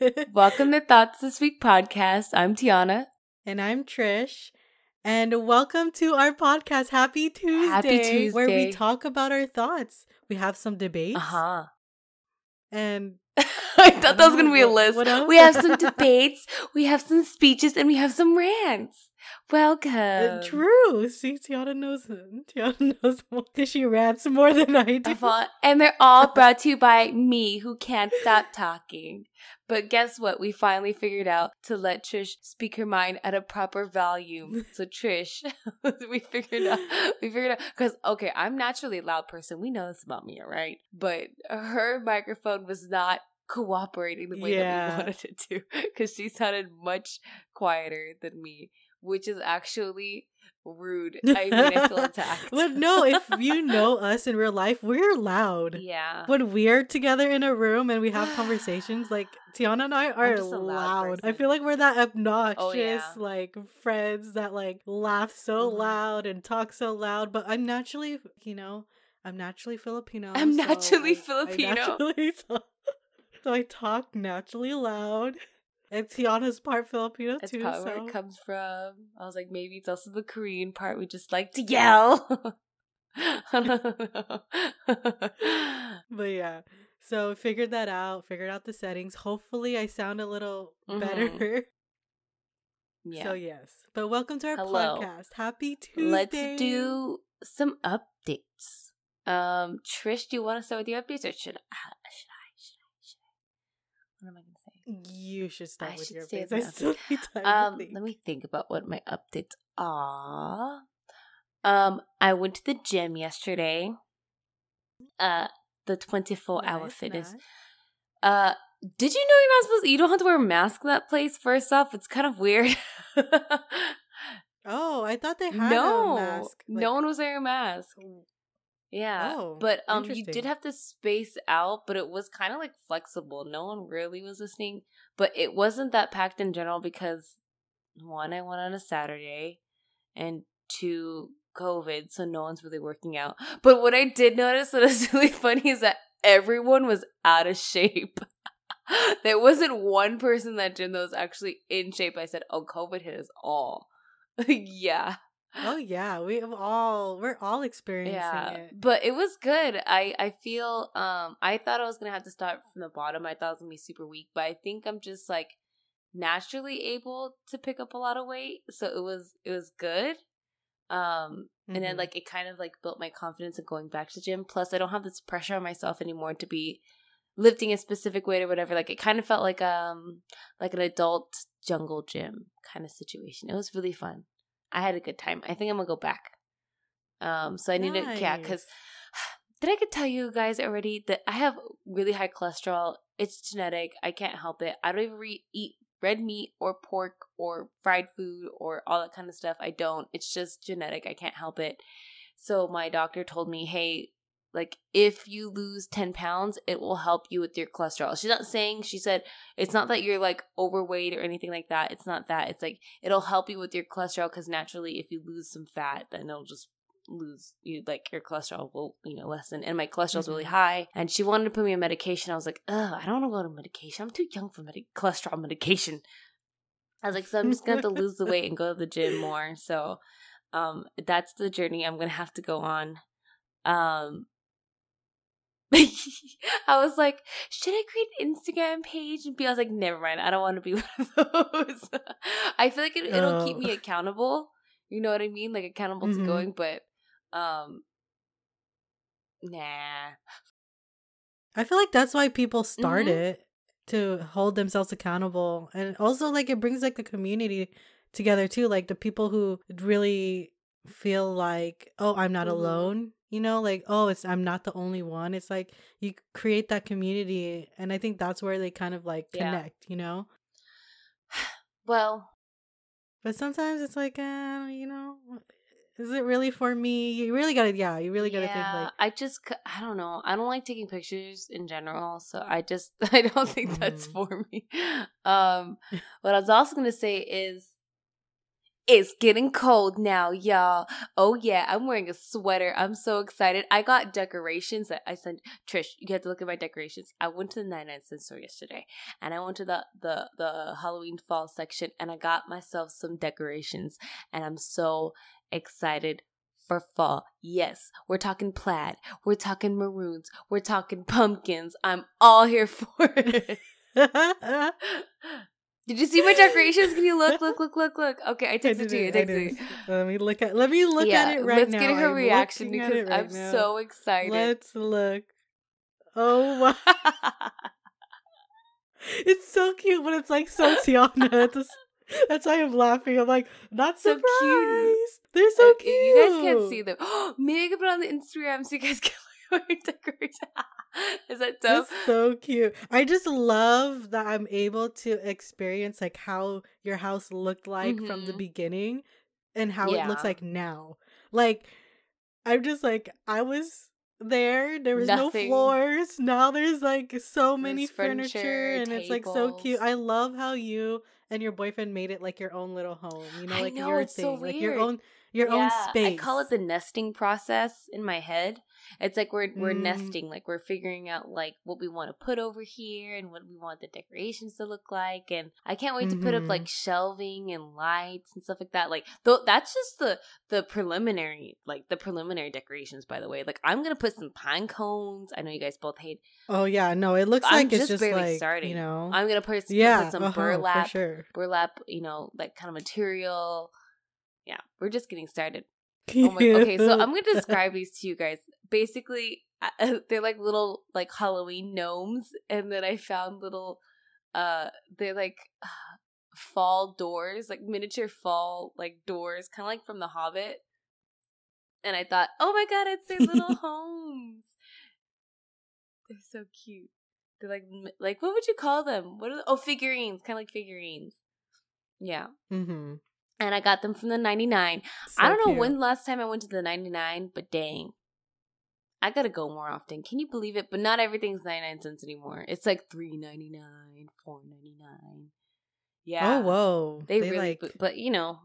Welcome to Thoughts This Week podcast. I'm Tiana. And I'm Trish. And welcome to our podcast, Happy Tuesday, Happy Tuesday. where we talk about our thoughts. We have some debates. Uh huh. And I thought that was going to be a list. We have some debates, we have some speeches, and we have some rants. Welcome. uh, true. See, Tiana knows Tiana knows more she rants more than I do. And they're all brought to you by me, who can't stop talking. But guess what? We finally figured out to let Trish speak her mind at a proper volume. So Trish, we figured out. We figured out because okay, I'm naturally a loud person. We know this about me, all right? But her microphone was not cooperating the way that we wanted it to because she sounded much quieter than me, which is actually rude. I mean, I feel attacked. but no, if you know us in real life, we're loud. yeah. When we're together in a room and we have conversations, like Tiana and I are just loud loud. I feel like we're that obnoxious, Oh, yeah. like friends that like laugh so Mhm. loud and talk so loud. But I'm naturally, you know, I'm naturally Filipino. I'm so naturally I- I Filipino. naturally talk- so I talk naturally loud. And Tiana's part Filipino That's too. probably where it comes from. I was like, maybe it's also the Korean part. We just like to yell. But yeah. So figured that out, figured out the settings. Hopefully I sound a little better. Mhm. yeah. So yes. But welcome to our Hello. podcast. Happy Tuesday. Let's do some updates. Um, Trish, do you want to start with your updates, or should I? Should I? Should I? Should I? What am I? You should start I with should your updates. I still need time Um, to think. let me think about what my updates are. Um, I went to the gym yesterday. Uh, the twenty four hour fitness. nice. Uh, did you know you're not supposed? To, you don't have to wear a mask that place. First off, it's kind of weird. Oh, I thought they had no, a mask. no one was wearing a mask. Yeah, Oh, but um, you did have to space out, but it was kind of like flexible. No one really was listening, but it wasn't that packed in general because one, I went on a Saturday, and two, COVID, so no one's really working out. But what I did notice that is really funny is that everyone was out of shape. there wasn't one person that gym that was actually in shape. I said, "Oh, COVID hit us all." yeah. Oh yeah, we have all we're all experiencing yeah it. but it was good. I i feel um i thought i was gonna have to start from the bottom. I thought it was gonna be super weak but i think i'm just like naturally able to pick up a lot of weight so it was it was good. Um and then Mhm. like it kind of like built my confidence in going back to the gym. Plus i don't have this pressure on myself anymore to be lifting a specific weight or whatever. Like it kind of felt like um like an adult jungle gym kind of situation. It was really fun i had a good time i think i'm gonna go back um so i need to yeah because did I could tell you guys already that I have really high cholesterol? It's genetic. I can't help it. I don't even re- eat red meat or pork or fried food or all that kind of stuff. I don't. It's just genetic. I can't help it. So my doctor told me, hey, like if you lose 10 pounds, it will help you with your cholesterol. She's not saying, she said, it's not that you're like overweight or anything like that. It's not that. It's like it'll help you with your cholesterol because naturally, if you lose some fat, then it'll just lose you like your cholesterol will you know lessen and my cholesterol's really Mhm. high and she wanted to put me on medication i was like oh i don't want to go to medication i'm too young for medi- cholesterol medication i was like so i'm just gonna have to lose the weight and go to the gym more so um that's the journey i'm gonna have to go on um I was like, should I create an Instagram page and be? I was like, never mind. I don't want to be one of those. I feel like it, it'll keep Oh. me accountable. You know what I mean? Like accountable to Mhm. going, but um, nah. I feel like that's why people start Mhm. it to hold themselves accountable, and also like it brings like the community together too. Like the people who really feel like, oh, I'm not Mhm. alone. You know, like oh, it's I'm not the only one. It's like you create that community, and I think that's where they kind of like Yeah. connect. You know, Well, but sometimes it's like, uh, you know, is it really for me? You really gotta, yeah, you really gotta think like, I just i don't know. I don't like taking pictures in general, so I just I don't think that's Mhm. for me. Um, what I was also gonna say is, It's getting cold now, y'all. Oh yeah, I'm wearing a sweater. I'm so excited. I got decorations that I sent Trish. You have to look at my decorations. I went to the 99 cent store yesterday, and I went to the the the Halloween fall section, and I got myself some decorations, and I'm so excited for fall. Yes, we're talking plaid. We're talking maroons. We're talking pumpkins. I'm all here for it. Did you see my decorations? Can you look, look, look, look, look? Okay, I texted to you. I texted you. Let me look at. Let me look yeah, at it right now. let's get her I'm reaction because right I'm now. so excited. Let's look. Oh wow, it's so cute, but it's like so Tiana. Just- that's why I'm laughing. I'm like, not So surprised. cute. They're so cute. You guys can't see them. Maybe I can put it on the Instagram so you guys can look at my decorations. Is that dope? That's so cute. I just love that I'm able to experience like how your house looked like from the Mhm. beginning and how it looks like now. Like I'm just like I was there. There was Nothing. no floors. Now there's like so many There's furniture, furniture, and it's like so cute. I love how you and your boyfriend made it like your own little home. You know, like know, your it's thing, so like your own your own space. I call it the nesting process in my head. It's like we're we're Mm. nesting, like we're figuring out like what we want to put over here and what we want the decorations to look like. And I can't wait to put up like shelving and lights and stuff like that. Like though that's just the the preliminary, like the preliminary decorations. By the way, like I'm gonna put some pine cones. I know you guys both hate. Oh yeah, no, it looks I'm like it's just just barely like starting. you know. I'm gonna put, yeah, put some uh-huh, burlap for sure. Burlap, you know, like kind of material. Yeah, we're just getting started. Oh my, okay, so I'm gonna describe these to you guys. Basically, they're like little like Halloween gnomes, and then I found little, uh, they're like uh, fall doors, like miniature fall like doors, kind of like from The Hobbit. And I thought, oh my god, it's their little homes. They're so cute. They're like like what would you call them? What are the, oh figurines, kind of like figurines. Yeah, mm-hmm. and I got them from the 99. I don't know when last time I went to the 99, but dang. I gotta go more often. Can you believe it? But not everything's 99 cents anymore. It's like 3.99, 4.99. Yeah. Oh whoa, They, they, really like but, but you know,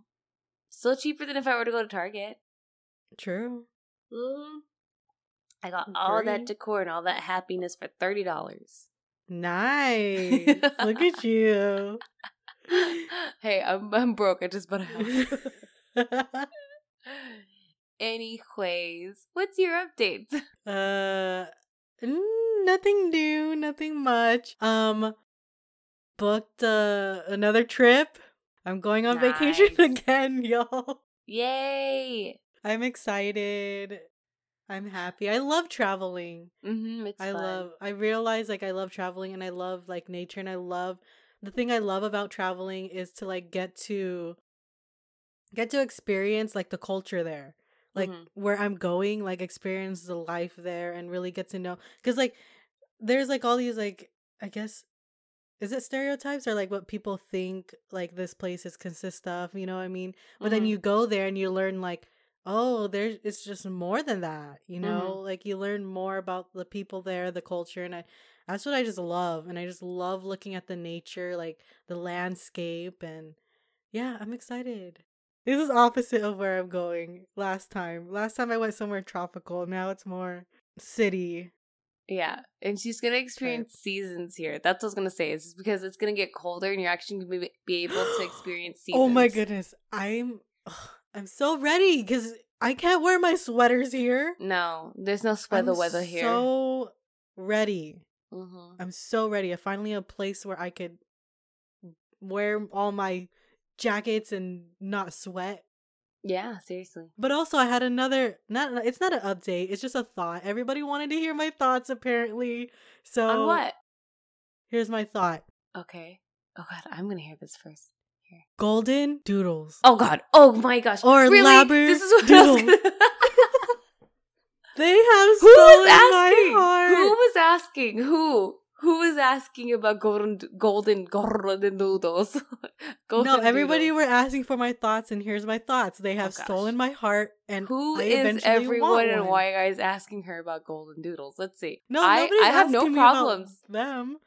still cheaper than if I were to go to Target. true. Mm. I got all that decor and all that happiness for $30. Nice. Look at you. hey, I'm I'm broke. I just bought a house. Anyways, what's your update? uh, nothing new, nothing much. Um, booked uh, another trip. I'm going on vacation again, y'all. Yay! I'm excited. I'm happy. I love traveling. Mm-hmm, it's I fun. love I realize like I love traveling and I love like nature and I love the thing I love about traveling is to like get to get to experience like the culture there. Like Mhm. where I'm going, like experience the life there and really get to know cuz like there's like all these like I guess is it stereotypes or like what people think like this place is consist of, you know what I mean? But then Mhm. you go there and you learn like oh there's it's just more than that you Mm-hmm. know like you learn more about the people there the culture and i that's what i just love and i just love looking at the nature like the landscape and yeah i'm excited this is opposite of where i'm going last time last time i went somewhere tropical now it's more city Yeah, and she's gonna experience seasons here. That's what I was gonna say. Is because it's gonna get colder, and you're actually gonna be, be able to experience seasons. oh my goodness i'm i'm so ready because i can't wear my sweaters here No, there's no sweater I'm weather here. so ready hmm I'm so ready. I finally a place where I could wear all my jackets and not sweat. Yeah, seriously. But also I had another not it's not an update, it's just a thought. Everybody wanted to hear my thoughts apparently. So On what? Here's my thought. Okay. Oh god, I'm gonna hear this first. Golden doodles. Oh god. Oh my gosh. Or really? This is what I was doodles. gonna. They have Who stolen was asking? my heart. Who was asking? Who? Who was asking about golden, golden, golden noodles? golden no, everybody noodles. were asking for my thoughts, and here's my thoughts. They have Oh, stolen my heart, and Who I is everyone, and why guys asking her about golden doodles? Let's see. No, I, I have no problems. them.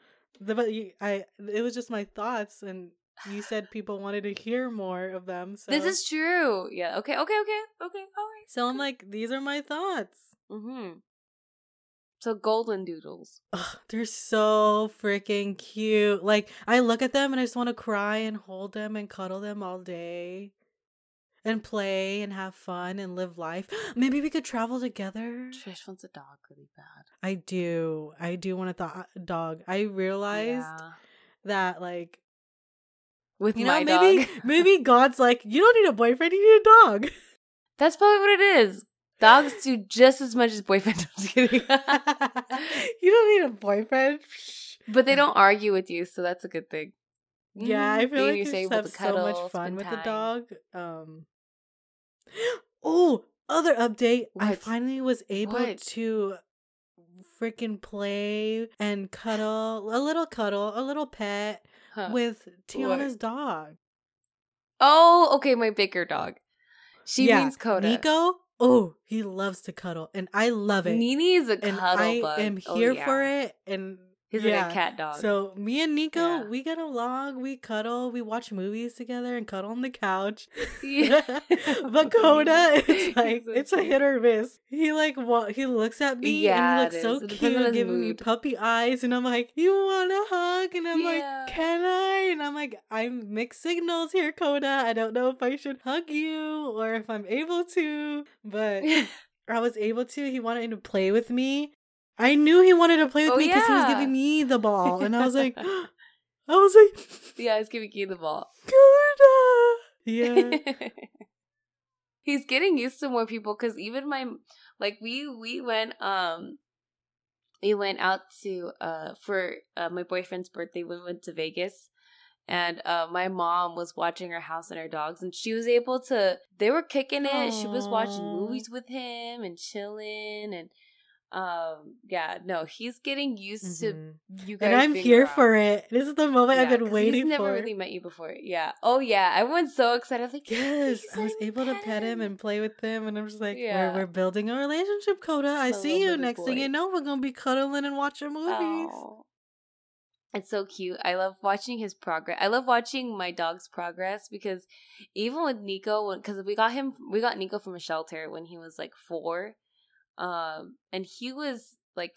The, but you, I, it was just my thoughts, and you said people wanted to hear more of them. So This is true. Yeah. Okay. Okay. Okay. Okay. All right. so I'm like, these are my thoughts. Mm-hmm. So golden doodles. Ugh, they're so freaking cute. Like I look at them and I just want to cry and hold them and cuddle them all day. And play and have fun and live life. Maybe we could travel together. Trish wants a dog really bad. I do. I do want a th- dog. I realized Yeah. that like With you my know maybe dog. maybe God's like you don't need a boyfriend, you need a dog. That's probably what it is. Dogs do just as much as boyfriends. I'm just kidding. you don't need a boyfriend. but they don't argue with you, so that's a good thing. Yeah, Mhm. I feel Being like you're you have to so cuddle, much fun with the dog. Um. Oh, other update! I finally was able What? to freaking play and cuddle a little cuddle, a little pet Huh. with Tiana's dog. Oh, okay, my bigger dog. She Yeah, means Coda. Nico. Oh, he loves to cuddle, and I love it. Nini is a and cuddle I bug. am Oh, here yeah. for it. And He's yeah. like a cat dog. So me and Nico, Yeah. we get along. We cuddle. We watch movies together and cuddle on the couch. Yeah. but Coda, it's like so it's a hit or miss. He like wa- he looks at me Yeah, and he looks so. It cute, giving me puppy eyes, and I'm like, "You want a hug?" And I'm like, "Can I?" And I'm like, "I'm mixed signals here, Coda. I don't know if I should hug you or if I'm able to, but I was able to. He wanted to play with me. I knew he wanted to play with Oh, me because he was giving me the ball, and I was like, I was like, yeah, he's giving you the ball. Coda. Yeah. he's getting used to more people because even my like we we went um we went out to uh for uh, my boyfriend's birthday we went to vegas and uh my mom was watching her house and her dogs and she was able to they were kicking it she was watching movies with him and chilling and um yeah no he's getting used to Mhm. you guys And I'm here around. for it. This is the moment I've Yeah, been 'cause waiting he's never for. really met you before. Yeah. Oh yeah. I Everyone's so excited. I was like, Yes, I was able to pet him and play with him, and I'm just like, Yeah. we're, we're building a relationship, Coda. I see you. Next thing you know, we're gonna be cuddling and watching movies. Oh. It's so cute. I love watching his progress. I love watching my dog's progress because even with Nico, because we got him, we got Nico from a shelter when he was like four, um, and he was like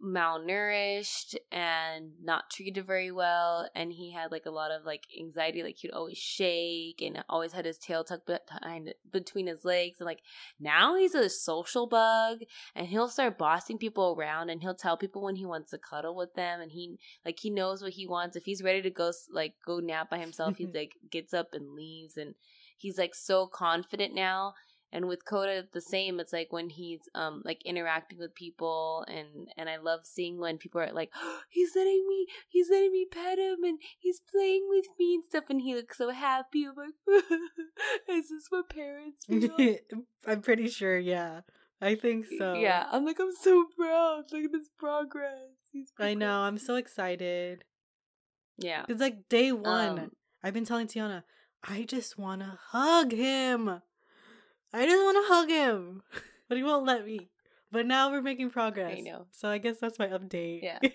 malnourished and not treated very well, and he had like a lot of like anxiety. Like he'd always shake and always had his tail tucked behind between his legs, and like now he's a social bug and he'll start bossing people around and he'll tell people when he wants to cuddle with them and he like he knows what he wants if he's ready to go like go nap by himself he like gets up and leaves and he's like so confident now and with Coda the same it's like when he's um like interacting with people and and I love seeing when people are like he's letting me he's letting me pet him and he's playing with me and stuff and he looks so happy I'm like is this what parents feel I'm pretty sure, yeah. I think so. Yeah, I'm like, I'm so proud. Look at this progress. He's I know. I'm so excited. Yeah. It's like day one. Um, I've been telling Tiana, I just want to hug him. I just want to hug him, but he won't let me. But now we're making progress. I know. So I guess that's my update. Yeah.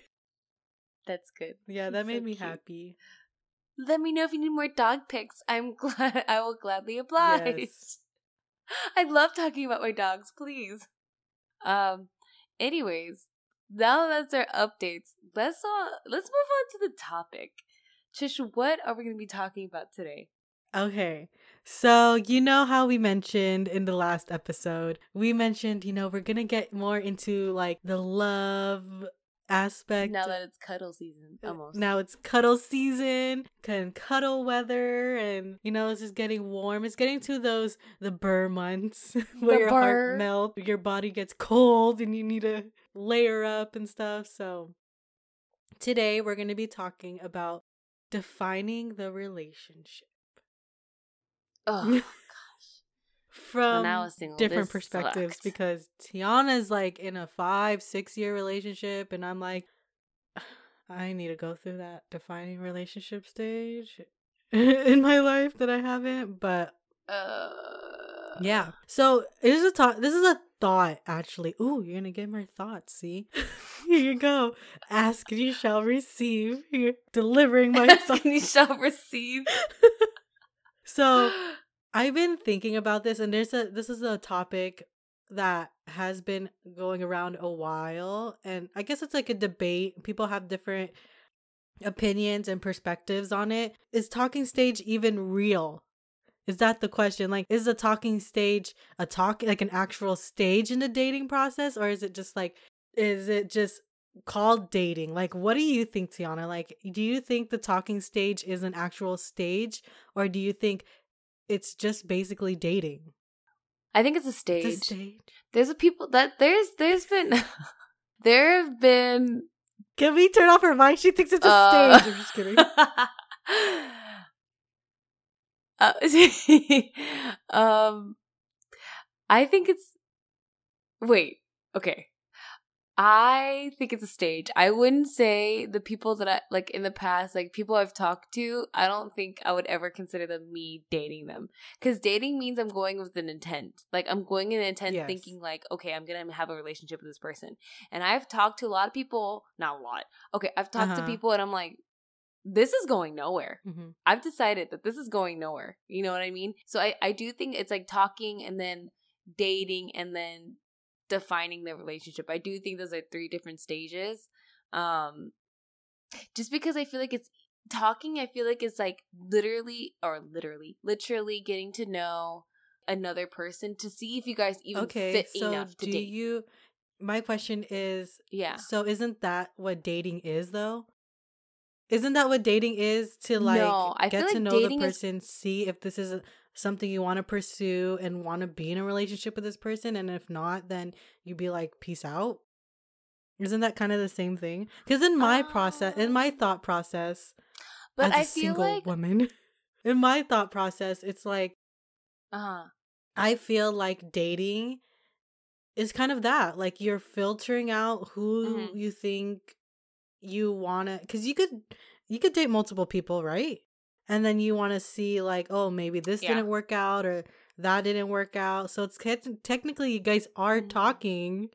That's good. yeah, He's that made so me cute. happy. Let me know if you need more dog pics. I'm glad. I will gladly oblige. Yes. I love talking about my dogs. Please. Um. Anyways, now that's our updates. Let's uh, let's move on to the topic. Trish, what are we going to be talking about today? Okay. So, you know how we mentioned in the last episode, we mentioned, you know, we're going to get more into like the love aspect. Now that it's cuddle season, Uh, almost. Now it's cuddle season, and cuddle weather, and you know it's just getting warm. It's getting to those the burr months where The your burr. heart melts, your body gets cold, and you need to layer up and stuff. So today we're going to be talking about defining the relationship oh, gosh. from single, different perspectives sucked. because Tiana's like in a five, six year relationship, and I'm like, I need to go through that defining relationship stage in my life that I haven't. But uh, yeah, so it is a talk. This is a thought actually. Ooh, you're gonna get my thoughts. See, here you go. Ask and you shall receive. You're delivering my Ask thoughts. and you shall receive. So I've been thinking about this, and there's a this is a topic that has been going around a while, and I guess it's like a debate. People have different opinions and perspectives on it. Is talking stage even real? Is that the question? Like, is the talking stage a talk like an actual stage in the dating process, or is it just like, is it just called dating? Like, what do you think, Tiana? Like, do you think the talking stage is an actual stage, or do you think it's just basically dating? I think it's a stage. It's a stage. There's a people that there's there's been there have been Can we turn off her mic? She thinks it's a uh, stage. I'm just kidding. uh, um, I think it's. Wait. Okay. I think it's a stage. I wouldn't say the people that I like in the past, like people I've talked to, I don't think I would ever consider them me dating them. Because dating means I'm going with an intent. Like I'm going in intent Yes. thinking like, okay, I'm gonna have a relationship with this person. And I've talked to a lot of people, not a lot. Okay, I've talked Uh-huh. to people and I'm like, this is going nowhere. Mhm. I've decided that this is going nowhere. You know what I mean? So I, I do think it's like talking and then dating and then defining the relationship. I do think those are three different stages. Um just because I feel like it's talking, I feel like it's like literally or literally, literally getting to know another person to see if you guys even Okay, fit so enough to do date. you? My question is, yeah. so isn't that what dating is, though? Isn't that what dating is to like No, I get feel to know the dating is- person, see if this is a- something you want to pursue and want to be in a relationship with this person, and if not, then you'd be like, peace out. Isn't that kind of the same thing? Because in my process, in my Um, thought process, But as a I feel single like woman, in my thought process, it's like uh I feel like dating is kind of that. Like you're filtering out who Mhm. you think you want to cuz you could you could date multiple people, right? And then you want to see like, oh, maybe this Yeah. didn't work out or that didn't work out. So it's technically you guys are Mhm. talking,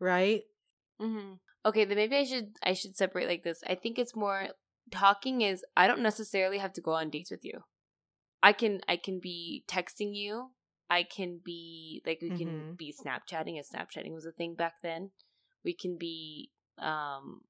right? hmm Okay, then maybe I should I should separate like this. I think it's more talking is I don't necessarily have to go on dates with you. I can I can be texting you. I can be like we can Mhm. be Snapchatting if Snapchatting was a thing back then. We can be um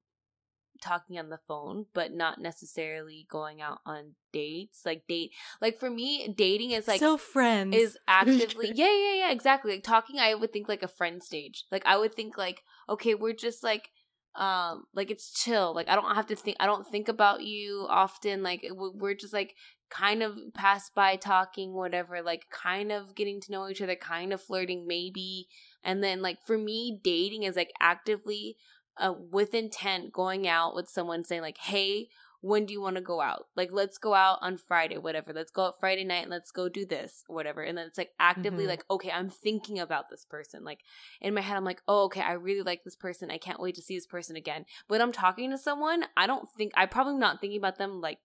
talking on the phone, but not necessarily going out on dates. Like date like for me, dating is like so friends is actively yeah yeah yeah exactly like talking i would think like a friend stage like i would think like okay we're just like um like it's chill like i don't have to think i don't think about you often like we're just like kind of pass by talking whatever like kind of getting to know each other kind of flirting maybe and then like for me dating is like actively uh with intent going out with someone saying like hey when do you want to go out? Like, let's go out on Friday, whatever. Let's go out Friday night and let's go do this, whatever. And then it's like actively Mhm. like, okay, I'm thinking about this person. Like in my head, I'm like, oh, okay, I really like this person. I can't wait to see this person again. When I'm talking to someone, I don't think I probably not thinking about them like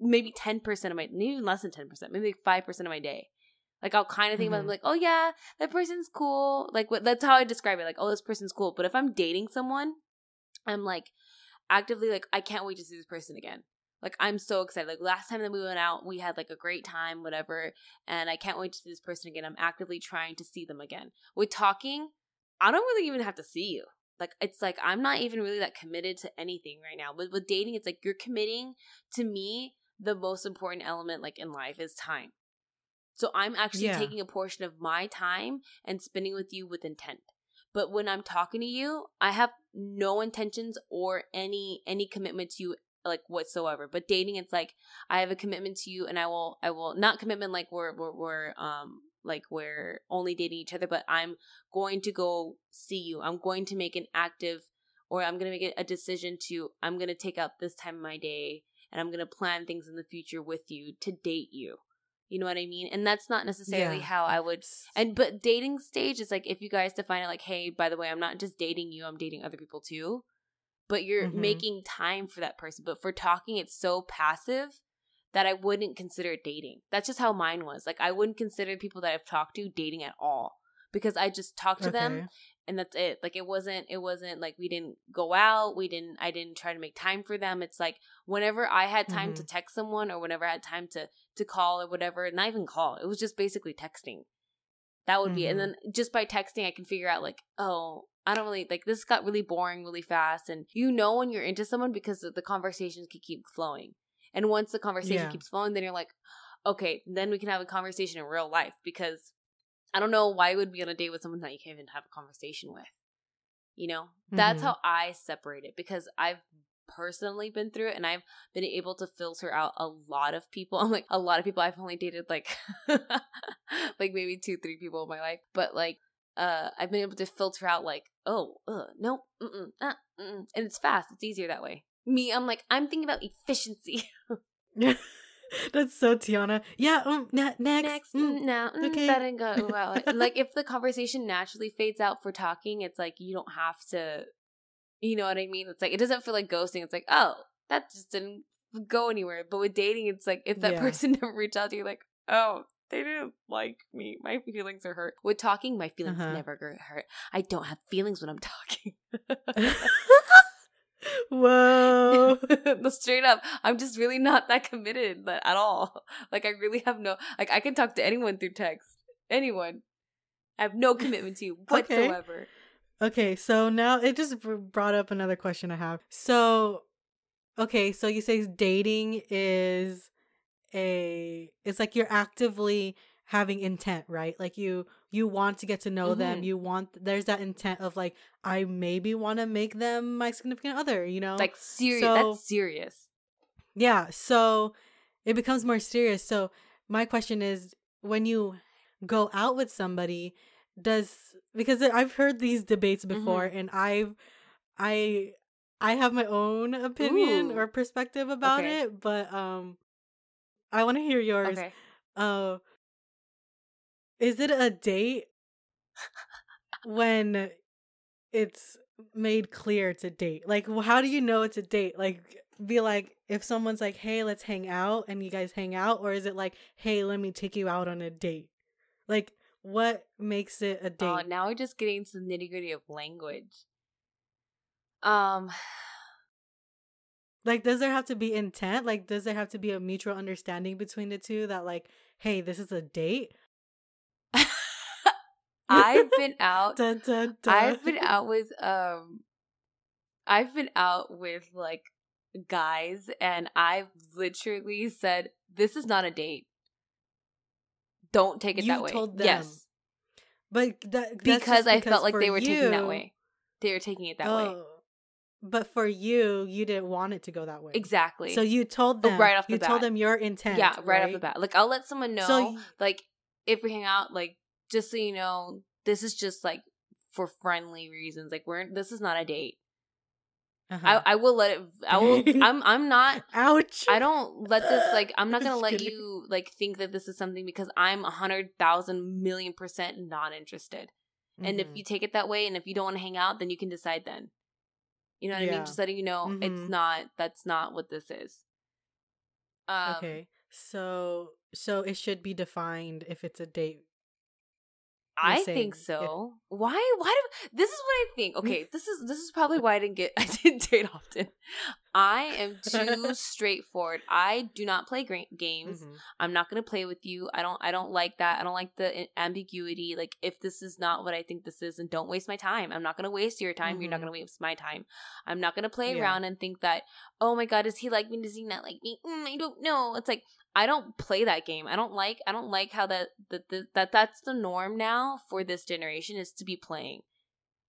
maybe 10% of my, maybe even less than 10%, maybe like 5% of my day. Like I'll kind of think about them Mhm. like, oh yeah, that person's cool. Like what that's how I describe it. Like, oh, this person's cool. But if I'm dating someone, I'm like actively like, I can't wait to see this person again. Like I'm so excited. Like last time that we went out, we had like a great time, whatever, and I can't wait to see this person again. I'm actively trying to see them again. With talking, I don't really even have to see you. Like it's like I'm not even really that committed to anything right now. But with dating, it's like you're committing to me. The most important element, like in life, is time. So I'm actually Yeah. taking a portion of my time and spending with you with intent. But when I'm talking to you, I have no intentions or any any commitment to you like whatsoever. But dating, it's like I have a commitment to you, and I will I will not commitment like we're we're, we're um like we're only dating each other, but I'm going to go see you. I'm going to make an active or I'm going to make a decision to I'm going to take out this time of my day and I'm going to plan things in the future with you to date you. You know what I mean? And that's not necessarily Yeah. how I would and but dating stage is like if you guys define it like, hey, by the way, I'm not just dating you, I'm dating other people too. But you're Mhm. making time for that person. But for talking, it's so passive that I wouldn't consider it dating. That's just how mine was. Like I wouldn't consider people that I've talked to dating at all. because I just talk to them and that's it. Like it wasn't it wasn't like we didn't go out, we didn't I didn't try to make time for them. It's like whenever I had time Mhm. to text someone or whenever I had time to to call or whatever, not even call. It was just basically texting. That would be and Mhm. then just by texting I can figure out like, oh, I don't really like this got really boring really fast and you know when you're into someone because the conversations can keep flowing. And once the conversation Yeah. keeps flowing, then you're like, okay, then we can have a conversation in real life because I don't know why you would be on a date with someone that you can't even have a conversation with. You know, that's Mhm. how I separate it because I've personally been through it and I've been able to filter out a lot of people. I'm like a lot of people. I've only dated like like maybe two, three people in my life, but like uh I've been able to filter out like oh uh, no mm-mm, uh, mm-mm. and it's fast. It's easier that way. Me, I'm like I'm thinking about efficiency. That's so Tiana. Yeah. Um. Ne- next. Next, mm, no, mm, okay. that didn't go well. like if the conversation naturally fades out for talking, it's like you don't have to. You know what I mean? It's like it doesn't feel like ghosting. It's like oh, that just didn't go anywhere. But with dating, it's like if that Yeah. person never reached out to you, like oh, they didn't like me. My feelings are hurt. With talking, my feelings Uh-huh. never get hurt. I don't have feelings when I'm talking. Whoa. no, straight up, I'm just really not that committed but at all. Like I really have no like I can talk to anyone through text. Anyone. I have no commitment to you whatsoever. Okay, so now it just brought up another question I have. So, okay, so you say dating is a it's like you're actively having intent, right? Like you you want to get to know them. Mhm. You want there's that intent of like I maybe want to make them my significant other, you know? Like serious. So- that's serious. Yeah, so it becomes more serious. So my question is when you go out with somebody, does because I've heard these debates before Mm-hmm. and I've I I have my own opinion Ooh. or perspective about Okay. it, but um I want to hear yours. Okay. Uh is it a date when it's made clear it's a date? Like how do you know it's a date? Like be like if someone's like, "Hey, let's hang out," and you guys hang out or is it like, "Hey, let me take you out on a date?" Like what makes it a date? Oh, now we're just getting to the nitty gritty of language. Um Like does there have to be intent? Like does there have to be a mutual understanding between the two that like, "Hey, this is a date?" I've been out Dun, dun, dun. I've been out with um I've been out with like guys and I've literally said this is not a date. Don't take it You've that way. told them. Yes. But that Because I felt like they were taking that way. They were taking it that way. Oh, But for you, you didn't want it to go that way. Exactly. So you told them right off the You told them your intent. yeah, right, off the bat. Like I'll let someone know So like if we hang out like just so you know this is just like for friendly reasons. Like we're this is not a date. uh-huh. I I will let it I will I'm I'm not ouch. I don't let this like I'm not gonna let you like think that this is something because I'm a hundred thousand million percent not interested. And if Mhm. you take it that way and if you don't want to hang out, then you can decide then. You know what I mean? Just letting you know Mhm. it's not that's not what this is. Um okay, so so it should be defined if it's a date. I saying think so. Why? Why do? This is what I think. Okay, this is this is probably why I didn't get. I didn't date often. I am too straightforward. I do not play games. Mhm. I'm not gonna play with you. I don't. I don't like that. I don't like the ambiguity. Like if this is not what I think this is, and don't waste my time. I'm not gonna waste your time. You're not Mhm. gonna waste my time. I'm not gonna play Yeah. around and think that. Oh my god, is he like me? Does he not like me? Mm, I don't know. It's like I don't play that game. I don't like. I don't like how that that that, that that's the norm now for this generation is to be playing.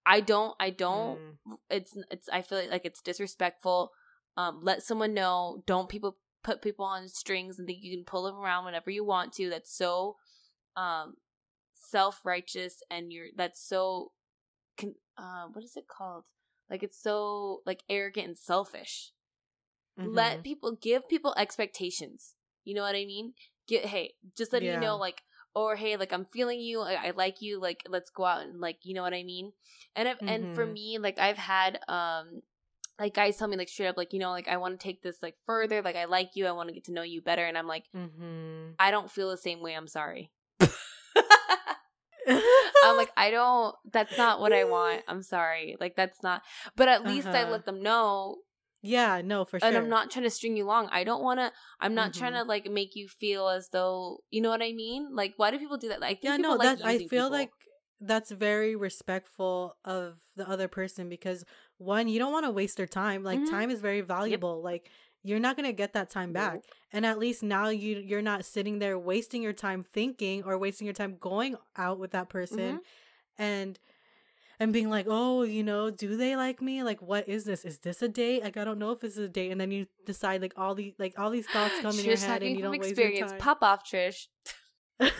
I don't. I don't Mm. it's it's I feel like it's disrespectful. Um, let someone know. Don't people put people on strings and think you can pull them around whenever you want to. That's so um self righteous and you're that's so con- uh what is it called? Like it's so like arrogant and selfish. Let Mhm. people give people expectations. You know what I mean? Get hey, just letting you Yeah. know like or hey, like I'm feeling you, I, I like you, like let's go out and like you know what I mean. And if, and for Mhm. me, like I've had um like guys tell me like straight up like you know like I want to take this like further, like I like you, I want to get to know you better, and I'm like mm-hmm. I don't feel the same way. I'm sorry. I'm like, I don't. That's not what I want. I'm sorry. Like that's not. But at least I Uh-huh. let them know, yeah, no, for sure. and I'm not trying to string you along. I don't want to. I'm not trying Mhm. to like make you feel as though you know what I mean. Like, why do people do that? Like, Yeah, no, like that I feel people. like that's very respectful of the other person because one, you don't want to waste their time. Like Mhm. time is very valuable. Like you're not gonna get that time back. Nope. And at least now you you're not sitting there wasting your time thinking or wasting your time going out with that person Mhm. and and being like, oh, you know, do they like me? Like, what is this? Is this a date? Like, I don't know if this is a date. And then you decide like all these like all these thoughts come in your head and you don't waste your experience. time. Pop off, Trish.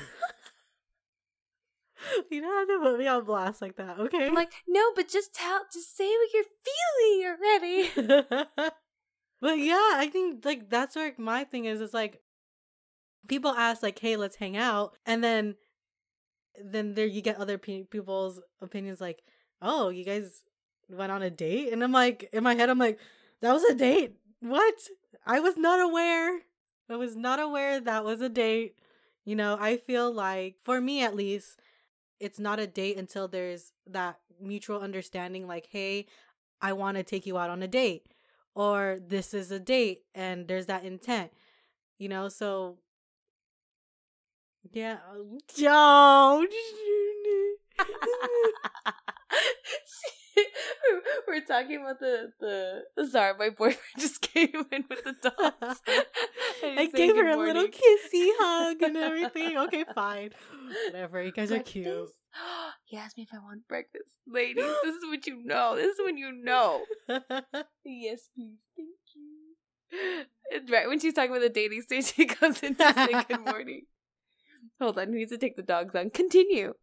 you don't have to put me on blast like that, okay? I'm like, no, but just tell, just say what you're feeling already. but yeah, I think like that's where my thing is. It's like people ask like, "Hey, let's hang out," and then then there you get other pe- people's opinions like, "Oh, you guys went on a date," and I'm like, in my head, I'm like, "That was a date? What? I was not aware. I was not aware that was a date." You know, I feel like for me at least, it's not a date until there's that mutual understanding like, "Hey, I want to take you out on a date." Or this is a date and there's that intent. You know, so yeah. Um, don't. We're talking about the the. Sorry, my boyfriend just came in with the dogs. I gave her a little kissy hug and everything. Okay, fine. Whatever. You guys are cute. He asked me if I want breakfast. Ladies, this is what you know. This is when you know. Yes, please. Thank you. Right when she's talking about the dating stage, she comes in to say good morning. Hold on, he needs to take the dogs on. Continue.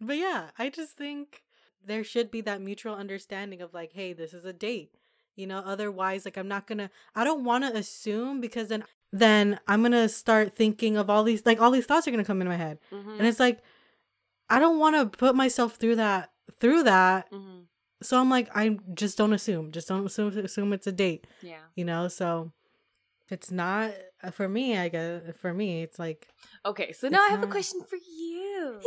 but yeah, I just think there should be that mutual understanding of like, hey, this is a date. You know, otherwise, like I'm not gonna I don't wanna assume because then then I'm gonna start thinking of all these like all these thoughts are gonna come in my head. Mm-hmm. And it's like I don't wanna put myself through that through that. mm-hmm. So I'm like, I just don't assume. Just don't assume assume it's a date. Yeah. You know, so if it's not for me, I guess for me, it's like Okay, so now I have a question for you.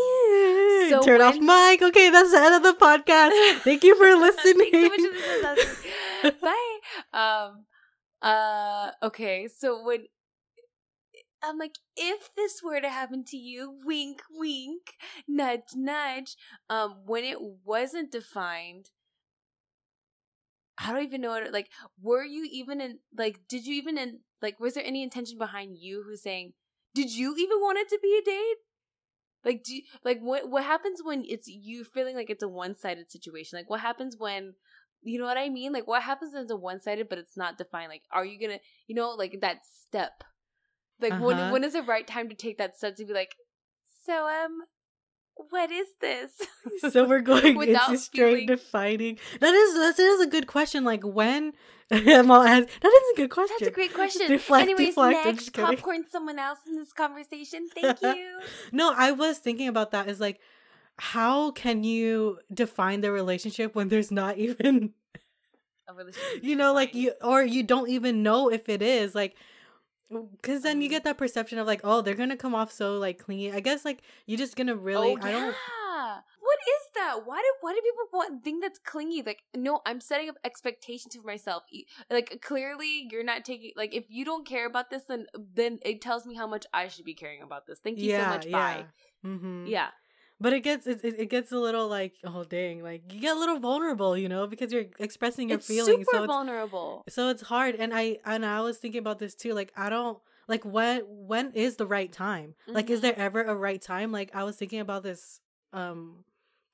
so turn off when- mic. Okay, that's the end of the podcast. Thank you for listening. So. Bye. Um. Uh. Okay. So when I'm like, if this were to happen to you, wink, wink, nudge, nudge. Um. When it wasn't defined, I don't even know what. Like, were you even in? Like, did you even in? Like, was there any intention behind you who's saying? Did you even want it to be a date? Like, do you, like what what happens when it's you feeling like it's a one sided situation? Like, what happens when you know what I mean? Like, what happens when it's a one sided, but it's not defined? Like, are you gonna, you know, like that step? Like, when Uh-huh. when is the right time to take that step to be like, so um, what is this? so we're going Without into straight feeling- to fighting. That is that is a good question. Like when I'm all ask, that is a good question. That's a great question. Deflect, Anyways, deflect. Next popcorn someone else in this conversation. Thank you. No, I was thinking about that. Is like, how can you define the relationship when there's not even A relationship you know like you or you don't even know if it is like because then you Mhm. get that perception of like oh they're gonna come off so like clingy i guess like you're just gonna really oh, i don't yeah. What is that? Why do why do people want think that's clingy? Like, no, I'm setting up expectations for myself. Like, clearly, you're not taking. Like, if you don't care about this, then then it tells me how much I should be caring about this. Thank you so much. Bye. mm-hmm. Yeah. But it gets it, it gets a little like oh dang like you get a little vulnerable you know because you're expressing your It's feelings super so it's, vulnerable. so it's hard and i and i was thinking about this too like i don't like when when is the right time like is Mhm. there ever a right time like i was thinking about this um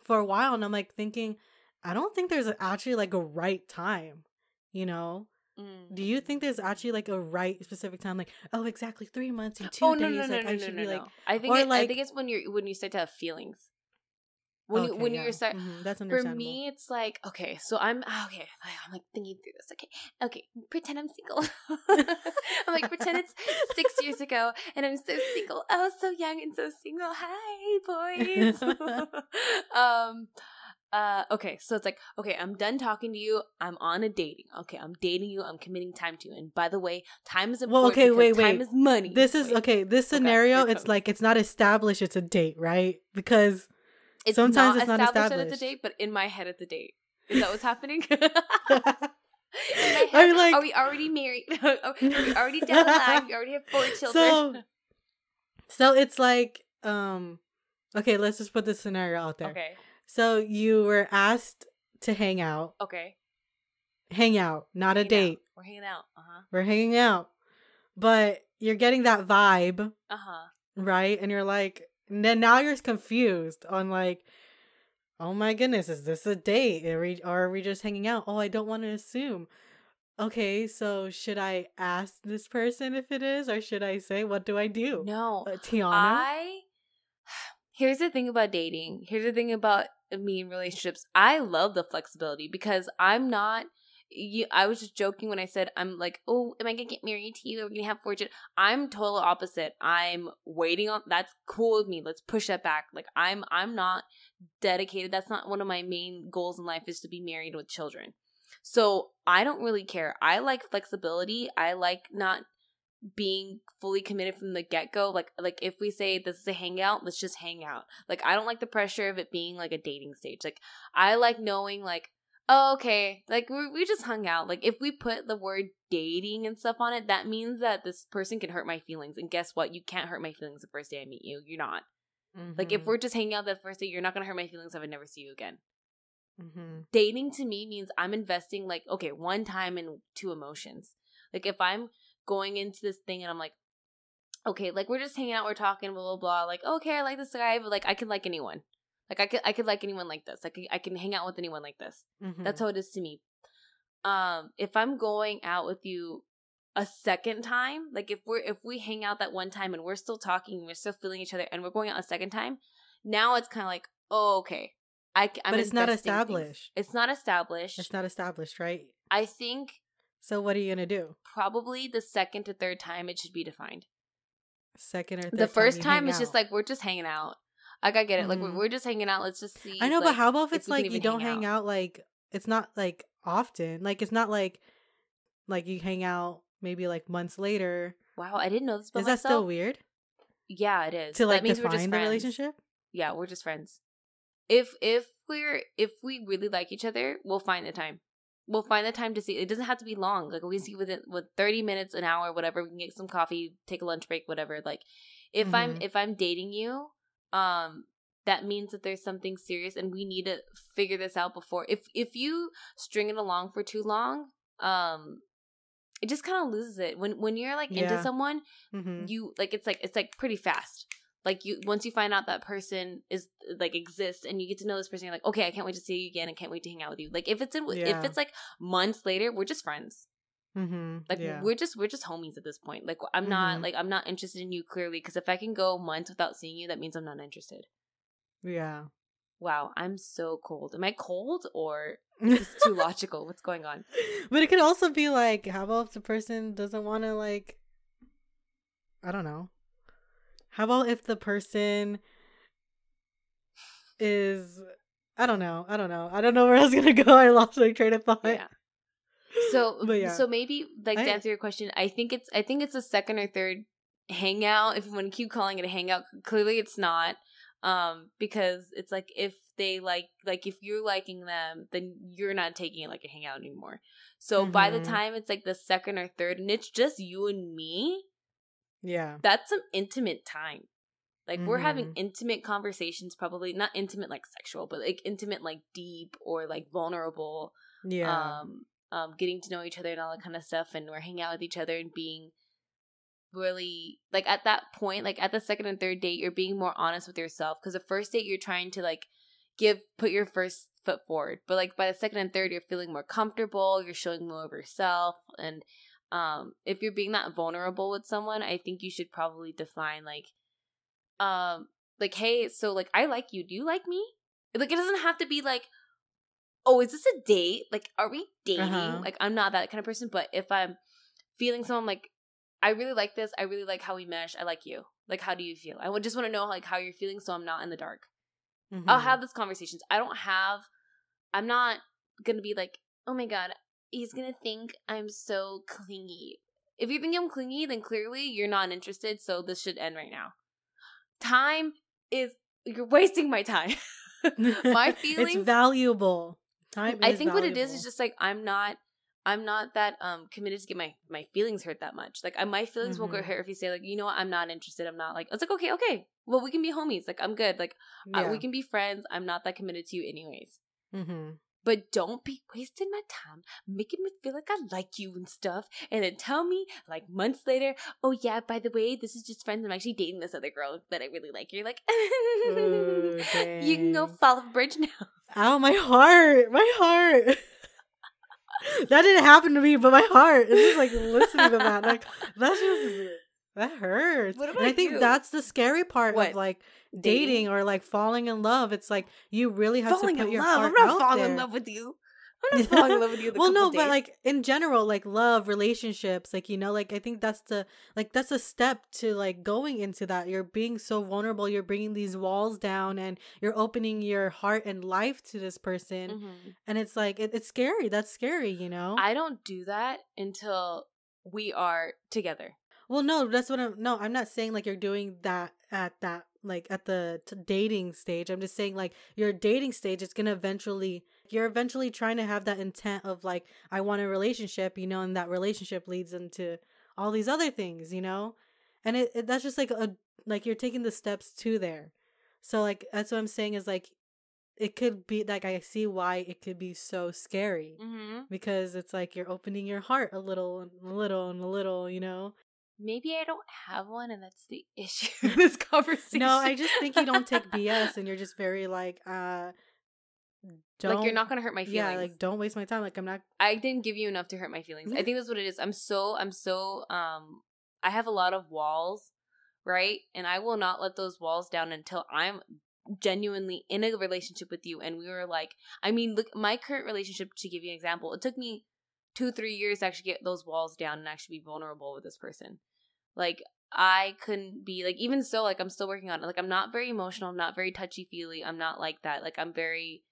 for a while and i'm like thinking i don't think there's actually like a right time you know Mm. do you think there's actually like a right specific time like oh exactly three months and two Oh days no no like no i no should no be no! like I think or, it, I like- think it's when you're when you start to have feelings. When you Okay, when yeah. you start Mhm, that's for understandable me it's like okay so i'm ah, okay i'm like thinking through this okay okay pretend i'm single i'm like pretend it's six years ago and i'm so single oh so young and so single hi boys um uh okay so it's like okay i'm done talking to you i'm on a dating okay i'm dating you i'm committing time to you and by the way time is important Well, okay, because wait, time is money This is Wait. okay. This scenario, it it's like it's not established. It's a date, right? Because it's sometimes not it's not established that established. it's a date but in my head it's a date is that what's happening in my I head, mean, like, are we already married are we already down line we already have four children so, so it's like, um, okay, let's just put this scenario out there. okay So you were asked to hang out, okay hang out, not a Hanging out. date. we're hanging out uh-huh We're hanging out, but you're getting that vibe, uh-huh right? And you're like, and then now you're confused on like, oh my goodness, is this a date? Are we, or are we just hanging out? Oh, I don't want to assume. Okay, so should I ask this person if it is, or should I say, what do I do? no Uh, Tiana? I here's the thing about dating. Here's the thing about me in relationships. I love the flexibility because I'm not. You, I was just joking when I said I'm like, oh, am I gonna get married to you? Are we gonna have fortune? I'm total opposite. I'm waiting on. That's cool with me. Let's push that back. Like I'm, I'm not dedicated. That's not one of my main goals in life is to be married with children. So I don't really care. I like flexibility. I like not being fully committed from the get go. Like like if we say this is a hangout, let's just hang out. Like I don't like the pressure of it being like a dating stage. Like I like knowing like oh okay like we we just hung out. Like if we put the word dating and stuff on it, that means that this person can hurt my feelings. And guess what? You can't hurt my feelings the first day I meet you. You're not. Like if Mhm, we're just hanging out the first day, you're not gonna hurt my feelings if I never see you again mhm. dating to me means I'm investing like okay one time in two emotions. Like if I'm going into this thing and I'm like, okay, like we're just hanging out, we're talking, blah blah blah. Like okay, I like this guy, but like I could like anyone. Like I could I could like anyone like this. Like I can hang out with anyone like this. That's Mhm. how it is to me. Um, if I'm going out with you a second time, like if we're if we hang out that one time and we're still talking, we're still feeling each other, and we're going out a second time, now it's kind of like, oh okay, I, am But it's not established. It's not established. It's not established, right? I think So what are you gonna do? probably the second to third time it should be defined. Second or third the first you time hang is just like we're just hanging out. Like I get it. Like we're, Mhm. we're just hanging out. Let's just see. I know, like, but how about if if it's can like you don't hang hang out. like it's not like often. Like it's not like like you hang out maybe like months later. Wow, I didn't know this about is that still weird Yeah, it is. to like that means we're just define the friends. relationship? Yeah, we're just friends. If if we're if we really like each other, we'll find the time. We'll find the time to see. It doesn't have to be long. Like we can see within with thirty minutes, an hour, whatever. We can get some coffee, take a lunch break, whatever. Like if I'm Mhm. if I'm dating you, um, that means that there's something serious, and we need to figure this out before. If if you string it along for too long, um, it just kind of loses it. When when you're like into someone, Mm-hmm. you like it's like it's like pretty fast like you once you find out that person is like exists and you get to know this person you're like okay i can't wait to see you again and can't wait to hang out with you like if it's in Yeah. if it's like months later we're just friends Mm-hmm. like yeah. we're just we're just homies at this point like i'm not Mhm. like i'm not interested in you clearly because if i can go months without seeing you that means i'm not interested yeah. wow i'm so cold am i cold or is this too logical what's going on But it could also be like, how about if the person doesn't want to like, I don't know. How about if the person is, I don't know, I don't know, I don't know where I was gonna go. I lost my train of thought. yeah so yeah. so maybe like to I- answer your question i think it's i think it's a second or third hangout if you want to keep calling it a hangout clearly it's not um because it's like if they like like if you're liking them then you're not taking it like a hangout anymore so by the Mhm. time it's like the second or third and it's just you and me Yeah. that's some intimate time like we're having Mhm. intimate conversations probably not intimate like sexual but like intimate like deep or like vulnerable Yeah. um, um, getting to know each other and all that kind of stuff, and we're hanging out with each other and being really like at that point, like at the second and third date, you're being more honest with yourself because the first date you're trying to like give put your first foot forward, but like by the second and third, you're feeling more comfortable, you're showing more of yourself, and um, if you're being that vulnerable with someone, I think you should probably define like, um, like hey, so like I like you, do you like me? Like it doesn't have to be like oh, is this a date? Like, are we dating? Uh-huh. Like, I'm not that kind of person, but if I'm feeling someone like, I really like this, I really like how we mesh, I like you. Like, how do you feel? I would just want to know like how you're feeling, so I'm not in the dark. I'll Mhm. have these conversations. I don't have I'm not gonna be like, oh my god, he's gonna think I'm so clingy. If you think I'm clingy, then clearly you're not interested, so this should end right now. Time is you're wasting my time. my feelings it's valuable. Time I think what it is is just like I'm not I'm not that um committed to get my my feelings hurt that much. Like I, my feelings won't Mhm. get hurt if you say like you know what I'm not interested. I'm not like it's like okay okay well we can be homies. Like I'm good. Like yeah. we can be friends. I'm not that committed to you anyways. hmm But don't be wasting my time making me feel like I like you and stuff, and then tell me like months later, oh yeah, by the way, this is just friends. I'm actually dating this other girl that I really like. You're like, Ooh, you can go fall off a bridge now. Ow, my heart, my heart. that didn't happen to me, but my heart is just like listening to that. Like that's just that hurts. What and I think that's the scary part What? of like dating? or like falling in love. It's like you really have falling to put in your love. heart I'm not out falling in there. love with you. I'm not falling in love with you. The well, no, couple but like in general, like love, relationships, like you know, like I think that's the like that's a step to like going into that. You're being so vulnerable. You're bringing these walls down, and you're opening your heart and life to this person. Mhm. And it's like it, it's scary. That's scary, you know. I don't do that until we are together. Well, no, that's what I'm. No, I'm not saying like you're doing that at that like at the t- dating stage. I'm just saying like your dating stage is gonna eventually. You're eventually trying to have that intent of like I want a relationship, you know, and that relationship leads into all these other things, you know, and it, it that's just like a like you're taking the steps to there. So like that's what I'm saying is like it could be like I see why it could be so scary Mm-hmm. because it's like you're opening your heart a little and a little and a little, you know. Maybe I don't have one, and that's the issue this conversation. No, I just think you don't take BS and you're just very like uh don't like you're not gonna hurt my feelings. Yeah, like don't waste my time. Like I'm not I didn't give you enough to hurt my feelings. I think that's what it is. I'm so I'm so um I have a lot of walls, right? And I will not let those walls down until I'm genuinely in a relationship with you and we were like I mean, look my current relationship to give you an example, it took me 2 3 years to actually get those walls down and actually be vulnerable with this person. Like I couldn't be like even so like I'm still working on it. Like I'm not very emotional, I'm not very touchy-feely. I'm not like that. Like I'm very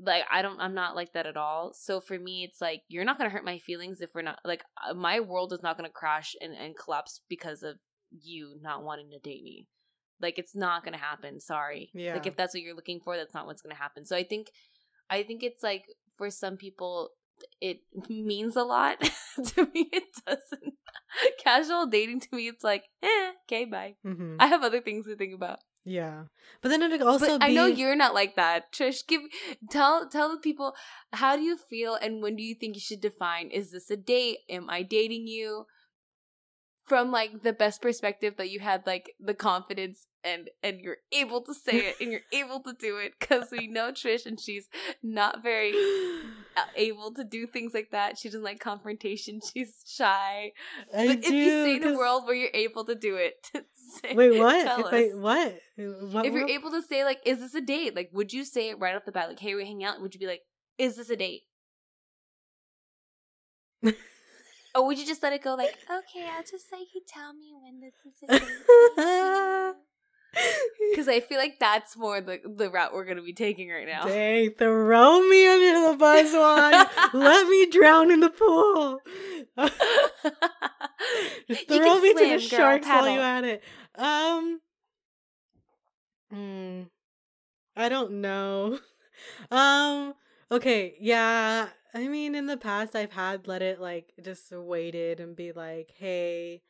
like I don't I'm not like that at all. So for me it's like you're not going to hurt my feelings if we're not like uh, my world is not going to crash and and collapse because of you not wanting to date me. Like it's not going to happen. Sorry. Yeah. Like if that's what you're looking for, that's not what's going to happen. So I think I think it's like for some people it means a lot. to me it doesn't. Casual dating to me it's like, eh, okay, bye. mhm. I have other things to think about. Yeah. But then it also But be I know you're not like that. Trish, give tell tell the people how do you feel and when do you think you should define is this a date? Am I dating you? From like the best perspective that you had like the confidence and and you're able to say it and you're able to do it cuz we know Trish and she's not very uh, able to do things like that. She doesn't like confrontation. She's shy. I but if you see in a world where you're able to do it, say- Wait, what? tell If I what? What if you're able to say like is this a date like would you say it right off the bat like hey we hang out would you be like is this a date or would you just let it go like okay i'll just let you tell me when this is a date because i feel like that's more the the route we're gonna be taking right now Dang, throw me under the bus, one. Let me drown in the pool. Just throw me to swim, the girl, sharks while you at it. Um, hmm, I don't know. Um, okay, yeah. I mean, in the past, I've had let it like just waited and be like, hey,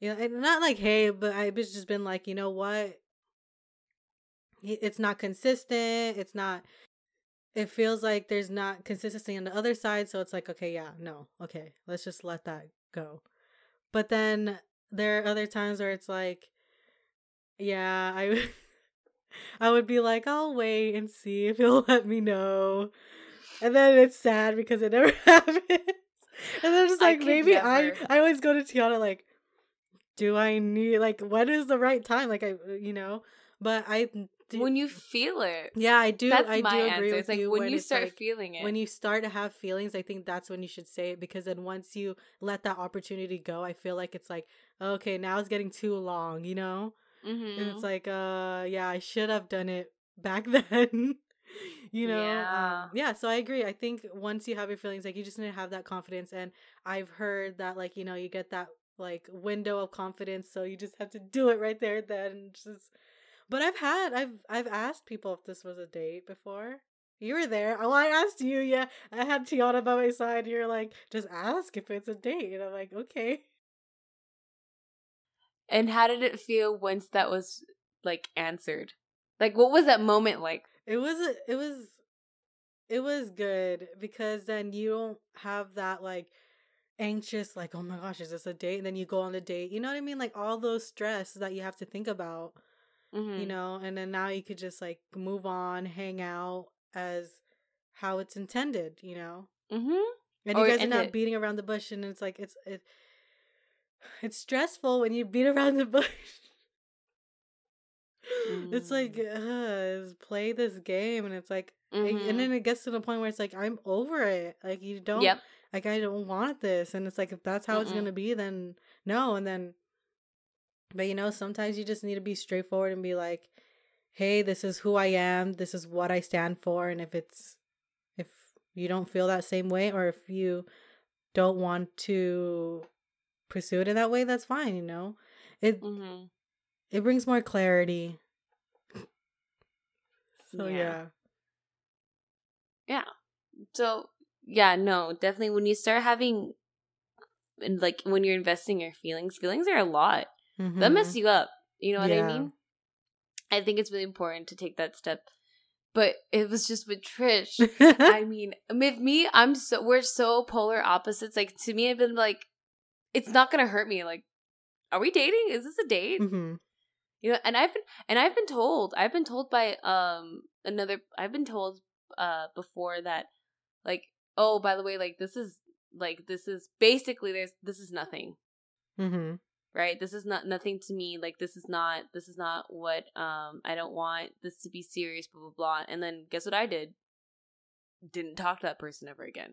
you know, and not like hey, but I've just been like, you know what? It's not consistent. It's not. It feels like there's not consistency on the other side, so it's like, okay, yeah, no, okay, let's just let that go. But then there are other times where it's like, yeah, I would, I would be like, I'll wait and see if he'll let me know. And then it's sad because it never happens. And then I'm just like maybe I. I always go to Tiana like, do I need like what is the right time? Like I you know, but I do, when you feel it yeah I do that's I my do agree answer with it's like you when, you start like, feeling it when you start to have feelings i think that's when you should say it because then once you let that opportunity go i feel like it's like okay now it's getting too long you know Mhm. and it's like uh yeah i should have done it back then you know Yeah. um, yeah so i agree i think once you have your feelings like you just need to have that confidence and i've heard that like you know you get that like window of confidence so you just have to do it right there then just but i've had i've i've asked people if this was a date before you were there oh i asked you yeah i had tiana by my side you're like just ask if it's a date and i'm like okay And how did it feel once that was like answered? Like what was that moment like? It was it was it was good because then you don't have that like anxious like oh my gosh is this a date and then you go on the date you know what I mean like all those stress that you have to think about Mhm. you know and then now you could just like move on hang out as how it's intended you know Mhm. and Or you guys are not it. beating around the bush and it's like it's it it's stressful when you beat around the bush it's like Mm. uh, play this game and it's like and- Mhm. and then it gets to the point where it's like i'm over it like you don't Yep. Like i don't want this and it's like if that's how it's Mm-mm. gonna be then no and then but you know sometimes you just need to be straightforward and be like hey this is who i am this is what i stand for and if it's if you don't feel that same way or if you don't want to pursue it in that way that's fine you know it Mhm. it brings more clarity so Yeah. yeah So yeah, no, definitely when you start having and like when you're investing your feelings, feelings are a lot. That mess you up. You know what I mean? I think it's really important to take that step. But it was just with Trish. I mean, with me, I'm so we're so polar opposites. Like to me, I've been like, it's not gonna hurt me. Like, are we dating? Is this a date? hmm You know, and I've been and I've been told, I've been told by um another I've been told uh before that like, oh, by the way, like this is like this is basically there's this is nothing. hmm Right? This is not nothing to me. Like this is not this is not what um I don't want this to be serious, blah blah blah. And then guess what I did? Didn't talk to that person ever again.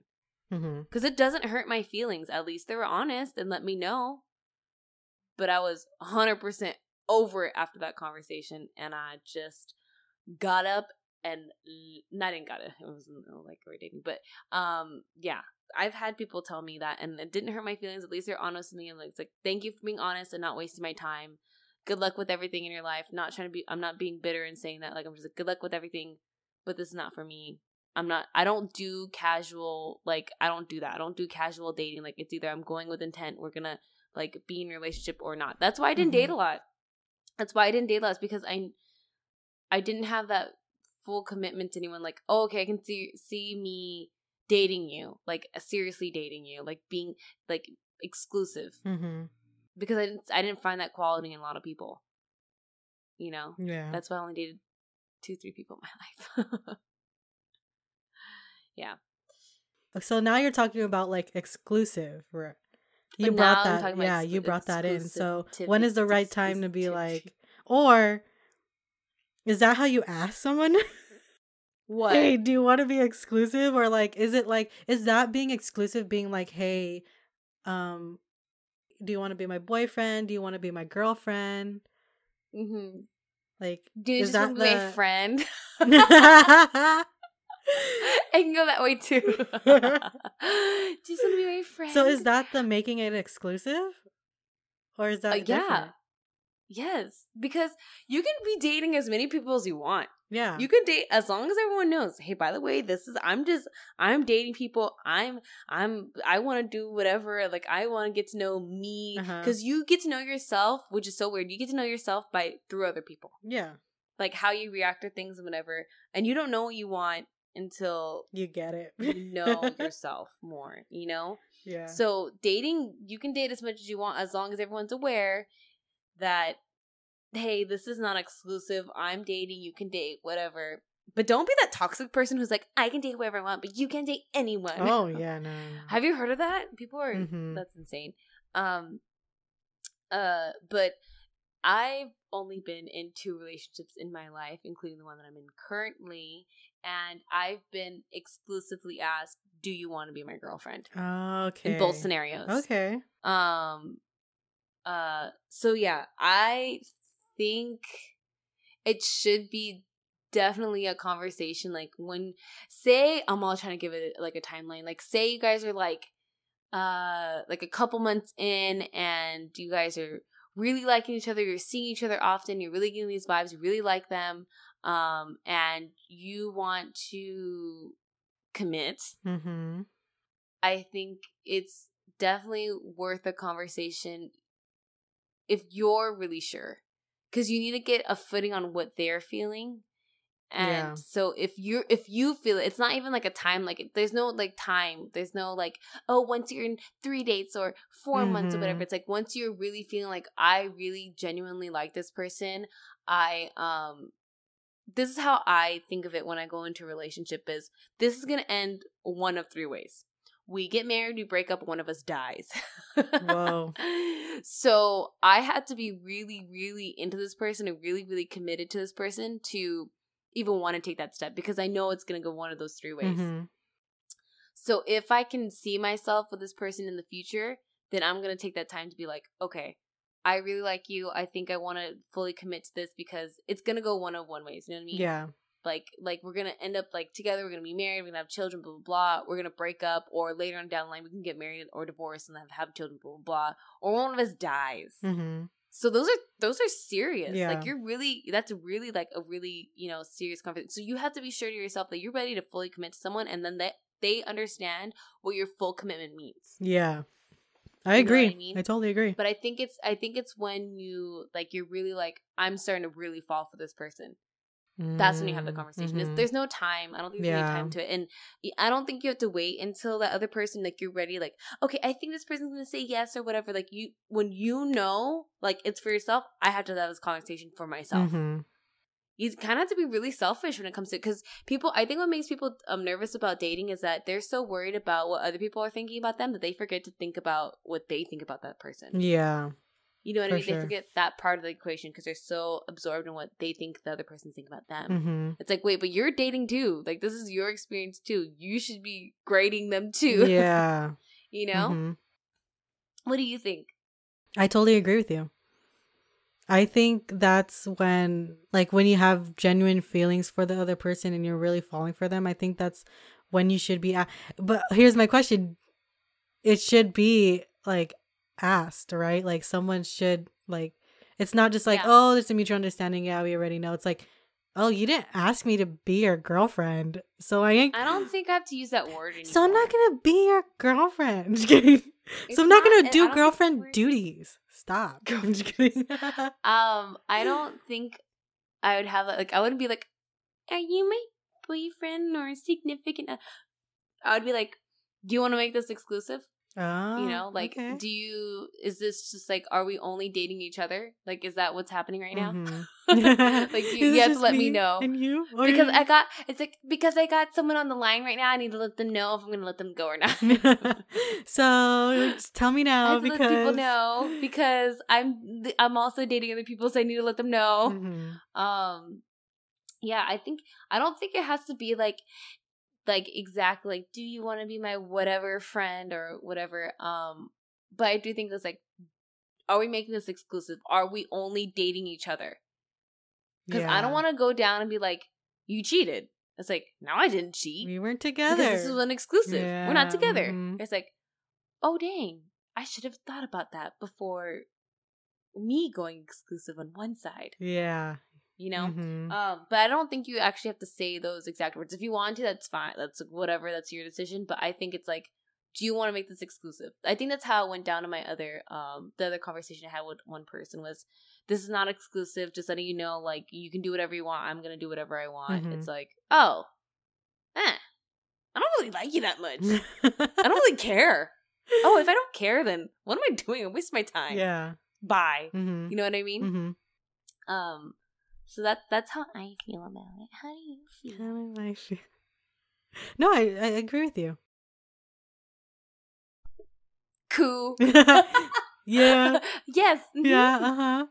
Because it doesn't hurt my feelings. At least they were honest and let me know. But I was 100% over it after that conversation. And I just got up and l- not got it. It wasn't uh, like we're dating. But um, yeah, I've had people tell me that and it didn't hurt my feelings. At least they're honest with me. And like, it's like, thank you for being honest and not wasting my time. Good luck with everything in your life. Not trying to be, I'm not being bitter and saying that. Like, I'm just like, good luck with everything. But this is not for me. I'm not I don't do casual like I don't do that. I don't do casual dating. Like it's either I'm going with intent, we're gonna like be in a relationship or not. That's why I didn't date Mhm. a lot. That's why I didn't date a lot, because I I didn't have that full commitment to anyone like, oh okay, I can see see me dating you, like seriously dating you, like being like exclusive. hmm Because I didn't I didn't find that quality in a lot of people. You know? Yeah. That's why I only dated two, three people in my life. Yeah. So now you're talking about like exclusive. right? You brought that. Yeah, you brought that in. So when is the right time to be like, or is that how you ask someone? what? hey, do you want to be exclusive, or like, is it like, is that being exclusive? Being like, hey, um, do you want to be my boyfriend? Do you want to be my girlfriend? Mm-hmm. Like, Do you Is just want to that be my friend? I can go that way too. do you just want to be my friend? So is that the making it exclusive, or is that Uh, yeah. Yes, because you can be dating as many people as you want. Yeah, You can date as long as everyone knows. Hey, by the way, this is I'm just I'm dating people. I'm I'm I want to do whatever. Like I want to get to know me Uh-huh. because you get to know yourself, which is so weird. You get to know yourself by through other people, yeah, like how you react to things and whatever. And you don't know what you want until you get it. you know yourself more. You know. yeah. So dating, you can date as much as you want as long as everyone's aware that hey, this is not exclusive. I'm dating, you can date whatever. But don't be that toxic person who's like, I can date whoever I want, but you can date anyone. oh yeah, no. Have you heard of that? People are Mhm. that's insane. Um uh but I've only been in two relationships in my life, including the one that I'm in currently, and I've been exclusively asked, "Do you want to be my girlfriend?" Okay. in both scenarios. Okay. Um uh so yeah, I think it should be definitely a conversation like when say I'm all trying to give it like a timeline. Like say you guys are like uh like a couple months in and you guys are really liking each other, you're seeing each other often, you're really getting these vibes, you really like them, um, and you want to commit. Mm-hmm. I think it's definitely worth a conversation if you're really sure because you need to get a footing on what they're feeling and Yeah. so if you're if you feel it it's not even like a time like there's no like time there's no like oh once you're in three dates or 4 months or whatever Mhm. it's like once you're really feeling like i really genuinely like this person i um this is how i think of it when i go into a relationship is this is gonna end one of three ways we get married we break up one of us dies Whoa. so i had to be really really into this person and really really committed to this person to even want to take that step because i know it's gonna go one of those three ways Mhm. so if I can see myself with this person in the future, then I'm going to take that time to be like, okay, I really like you. I think I want to fully commit to this because it's going to go one of one ways. You know what I mean? Yeah. Like, like we're to end up like together. We're to be married. We're to have children, blah, blah, blah. We're to break up or later on down the line, we can get married or divorce and have, have children, blah, blah, blah. Or one of us dies. Mm-hmm. So those are those are serious. Yeah. Like you're really that's really like a really, you know, serious conversation. So you have to be sure to yourself that you're ready to fully commit to someone and then that they understand what your full commitment means. Yeah. I You what I agree. I, totally agree. But I think it's I think it's when you like you're really like I'm starting to really fall for this person. That's when you have the conversation. Mhm. There's no time. I don't think there's Yeah. any time to it, and I don't think you have to wait until that other person like you're ready. Like, okay, I think this person's gonna say yes or whatever. Like you, when you know, like it's for yourself. I have to have this conversation for myself. Mhm. You kind of have to be really selfish when it comes to because people. I think what makes people um nervous about dating is that they're so worried about what other people are thinking about them that they forget to think about what they think about that person. Yeah. You know what For I mean? sure. They forget that part of the equation because they're so absorbed in what they think the other person's thinking about them. Mm-hmm. It's like, wait, but you're dating too. Like, this is your experience too. You should be grading them too. Yeah. you know? Mhm. What do you think? I totally agree with you. I think that's when, like, when you have genuine feelings for the other person and you're really falling for them, I think that's when you should be. A- but here's my question it should be, like, asked, right? Like, someone should, like, it's not just like, Yeah. oh, there's a mutual understanding. Yeah, we already know. It's like, oh, you didn't ask me to be your girlfriend. So I ain't. I don't think I have to use that word anymore. So I'm not gonna be your girlfriend. Just kidding. So I'm not, not- gonna do girlfriend duties. Stop. I'm just kidding. Um, I don't think I would have like I wouldn't be like, "Are you my boyfriend or significant?" I would be like, "Do you want to make this exclusive?" Oh, You know, like, okay. do you? Is this just like, are we only dating each other? Like, is that what's happening right now? Mhm. like, you, you have to let me know. And you? Or because you? I got it's like because I got someone on the line right now. I need to let them know if I'm gonna let them go or not. so tell me I now to because let people know because I'm I'm also dating other people, so I need to let them know. Mhm. Um, yeah, I think I don't think it has to be like like exactly like do you want to be my whatever friend or whatever. Um, but I do think it's like, are we making this exclusive? Are we only dating each other? Because I don't want to go down and be like, you cheated. It's like, no, I didn't cheat. We weren't together. this is an exclusive. We're not Yeah, together. mhm. It's like, oh dang, I should have thought about that before me going exclusive on one side. yeah. You know. Mhm. Um, but I don't think you actually have to say those exact words. If you want to, that's fine. That's whatever. That's your decision. But I think it's like, do you want to make this exclusive? I think that's how it went down in my other um the other conversation I had with one person was this is not exclusive. Just letting you know, like you can do whatever you want. I'm gonna do whatever I want. Mhm. It's like, oh, eh, I don't really like you that much. I don't really care. Oh, if I don't care, then what am I doing? I'm wasting my time. yeah. Bye. Mm-hmm. You know what I mean? Mm-hmm. Um, so that that's how I feel about it. How do you feel? How do I feel? No, I, I agree with you. Cool. yeah. yes. Yeah, uh-huh.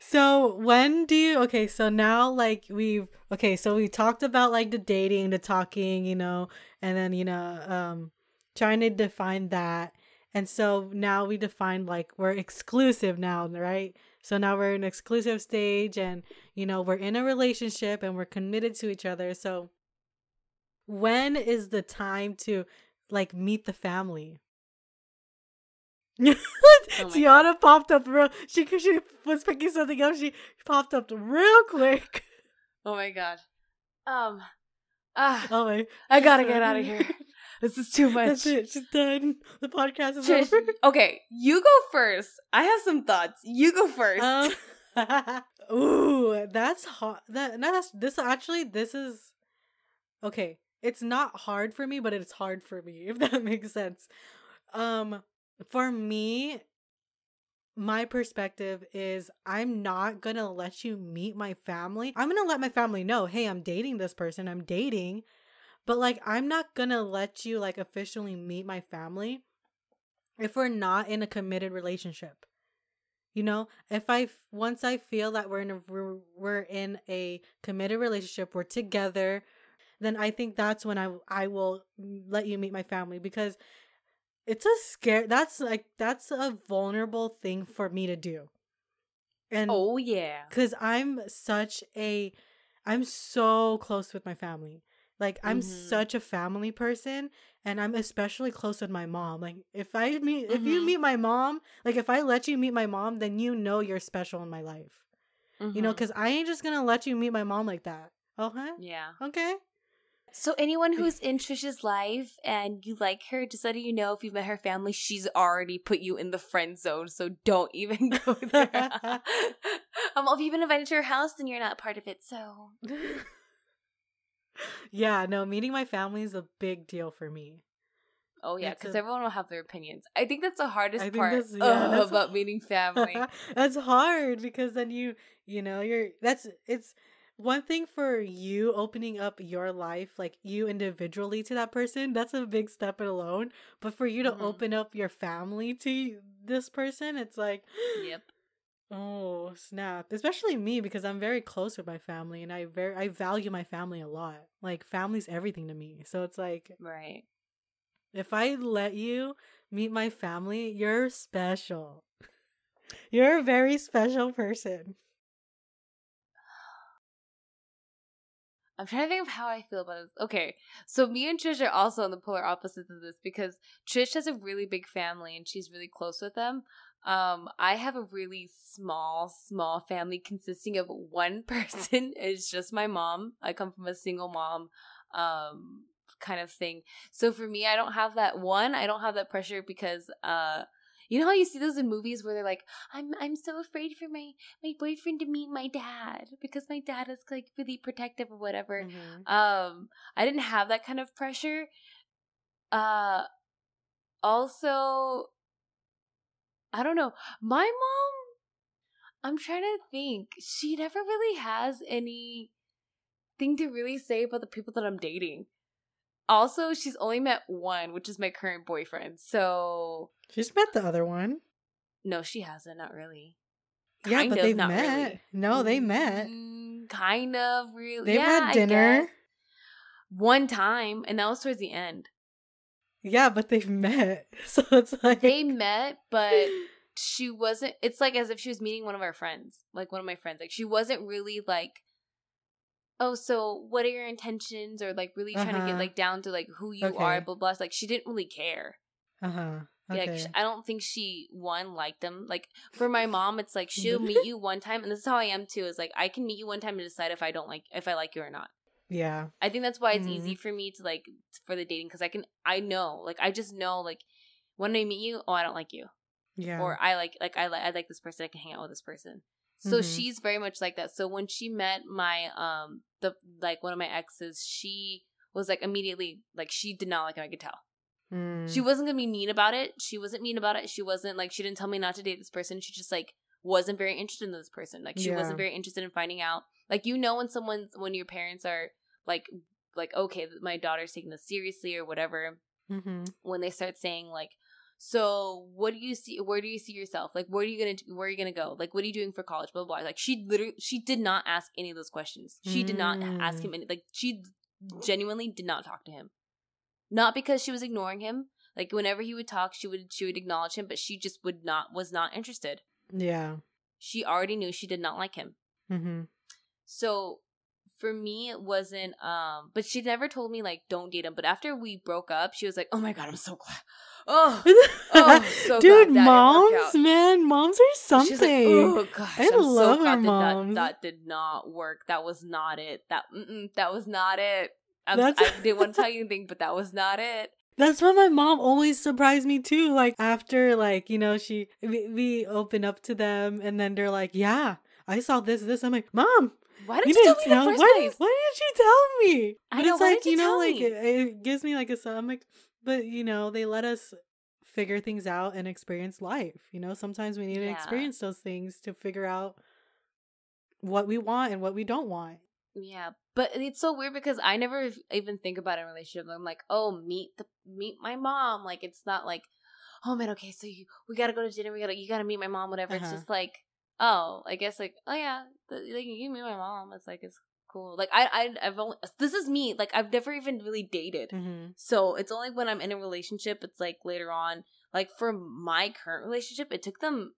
So when do you okay, so now like we've okay, so we talked about like the dating, the talking, you know, and then you know, um trying to define that. And so now we define like we're exclusive now, right? So now we're in exclusive stage and you know, we're in a relationship and we're committed to each other. So when is the time to like meet the family? oh Tiana God. popped up real she she was picking something up, she popped up real quick. Oh my god. Um ah, oh my I gotta get out of here. This is too much. That's it. She's done. The podcast is Trish, over. Okay, you go first. I have some thoughts. You go first. Um, ooh, that's hot. That no, that's this actually. This is okay. It's not hard for me, but it's hard for me if that makes sense. Um, for me, my perspective is I'm not gonna let you meet my family. I'm gonna let my family know, hey, I'm dating this person. I'm dating but like I'm not gonna let you like officially meet my family if we're not in a committed relationship. You know, if I once I feel that we're in a we're, we're in a committed relationship, we're together, then I think that's when I I will let you meet my family because it's a scare that's like that's a vulnerable thing for me to do. And Oh yeah. Cuz I'm such a I'm so close with my family. Like I'm mm-hmm. such a family person and I'm especially close with my mom. Like if I meet mm-hmm. if you mm-hmm. meet my mom, like if I let you meet my mom, then you know you're special in my life. Mm-hmm. You know, mm-hmm. cuz I ain't just going to let you meet my mom like that. Okay? Yeah. Okay. So anyone who's in Trisha's life and you like her, just letting you know if you've met her family, she's already put you in the friend zone. So don't even go there. um, if you've been invited to her house, then you're not part of it. So yeah, no, meeting my family is a big deal for me. Oh yeah, because everyone will have their opinions. I think that's the hardest part that's, yeah, that's about meeting family. that's hard because then you, you know, you're that's it's one thing for you opening up your life, like you individually to that person. That's a big step alone. But for you to mm-hmm. open up your family to this person, it's like, yep. Oh, snap. Especially me because I'm very close with my family and I very I value my family a lot. Like family's everything to me. So it's like Right. If I let you meet my family, you're special. You're a very special person. I'm trying to think of how I feel about this. Okay, so me and Trish are also on the polar opposites of this because Trish has a really big family and she's really close with them. Um, I have a really small, small family consisting of one person. It's just my mom. I come from a single mom, um, kind of thing. So for me, I don't have that one. I don't have that pressure because, uh, you know how you see those in movies where they're like, "I'm I'm so afraid for my my boyfriend to meet my dad because my dad is like really protective or whatever." Mm-hmm. Um, I didn't have that kind of pressure. Uh, also, I don't know. My mom, I'm trying to think. She never really has any thing to really say about the people that I'm dating. Also, she's only met one, which is my current boyfriend. So she's met the other one. No, she hasn't. Not really. Kind yeah, but of, they've met. Really. No, they met. Mm, kind of, really. They've yeah, had dinner one time, and that was towards the end. Yeah, but they've met. So it's like they met, but she wasn't it's like as if she was meeting one of our friends. Like one of my friends. Like she wasn't really like Oh, so what are your intentions or like really trying uh-huh. to get uh-huh. like down to like who you okay. are, blah blah. Like she didn't really care. Uh-huh. Okay. Yeah, I don't think she one liked them. Like for my mom, it's like she'll meet you one time, and this is how I am too. Is like I can meet you one time to decide if I don't like if I like you or not. Yeah. I think that's why it's mm-hmm. easy for me to like for the dating because I can I know like I just know like when I meet you, oh I don't like you. Yeah. Or I like like I like I like this person, I can hang out with this person. So mm-hmm. she's very much like that. So when she met my um the like one of my exes, she was like immediately like she did not like him, I could tell. Mm. She wasn't gonna be mean about it. She wasn't mean about it. She wasn't like she didn't tell me not to date this person. She just like wasn't very interested in this person. Like she yeah. wasn't very interested in finding out. Like you know when someone's when your parents are like like okay my daughter's taking this seriously or whatever mm-hmm. when they start saying like so what do you see where do you see yourself like where are you gonna where are you gonna go like what are you doing for college blah blah, blah. like she literally she did not ask any of those questions she mm. did not ask him mm. any like she genuinely did not talk to him not because she was ignoring him like whenever he would talk she would she would acknowledge him but she just would not was not interested yeah she already knew she did not like him. Mm-hmm. So for me it wasn't um but she never told me like don't date him. But after we broke up, she was like, Oh my god, I'm so glad. Oh, oh, oh so Dude, glad that didn't work moms, man, moms are something. Like, oh gosh, I I'm love so our that, moms. that that did not work. That was not it. That that was not it. I'm, I didn't want to tell you anything, but that was not it. That's why my mom always surprised me too. Like after, like you know, she we, we open up to them, and then they're like, "Yeah, I saw this, this." I'm like, "Mom, Why did you you, didn't tell me the first why, place? why didn't you tell me?" I But know, it's like you know, tell like it, it gives me like a. I'm like, but you know, they let us figure things out and experience life. You know, sometimes we need to experience those things to figure out what we want and what we don't want. Yeah, but it's so weird because I never even think about a relationship. I'm like, oh, meet the meet my mom. Like it's not like, oh man, okay, so you we gotta go to dinner. We gotta you gotta meet my mom. Whatever. It's Uh-huh. just like, oh, I guess like, oh yeah, the, like you meet my mom. It's like it's cool. Like I I I've only this is me. Like I've never even really dated. Mm-hmm. So it's only when I'm in a relationship. It's like later on. Like for my current relationship, it took them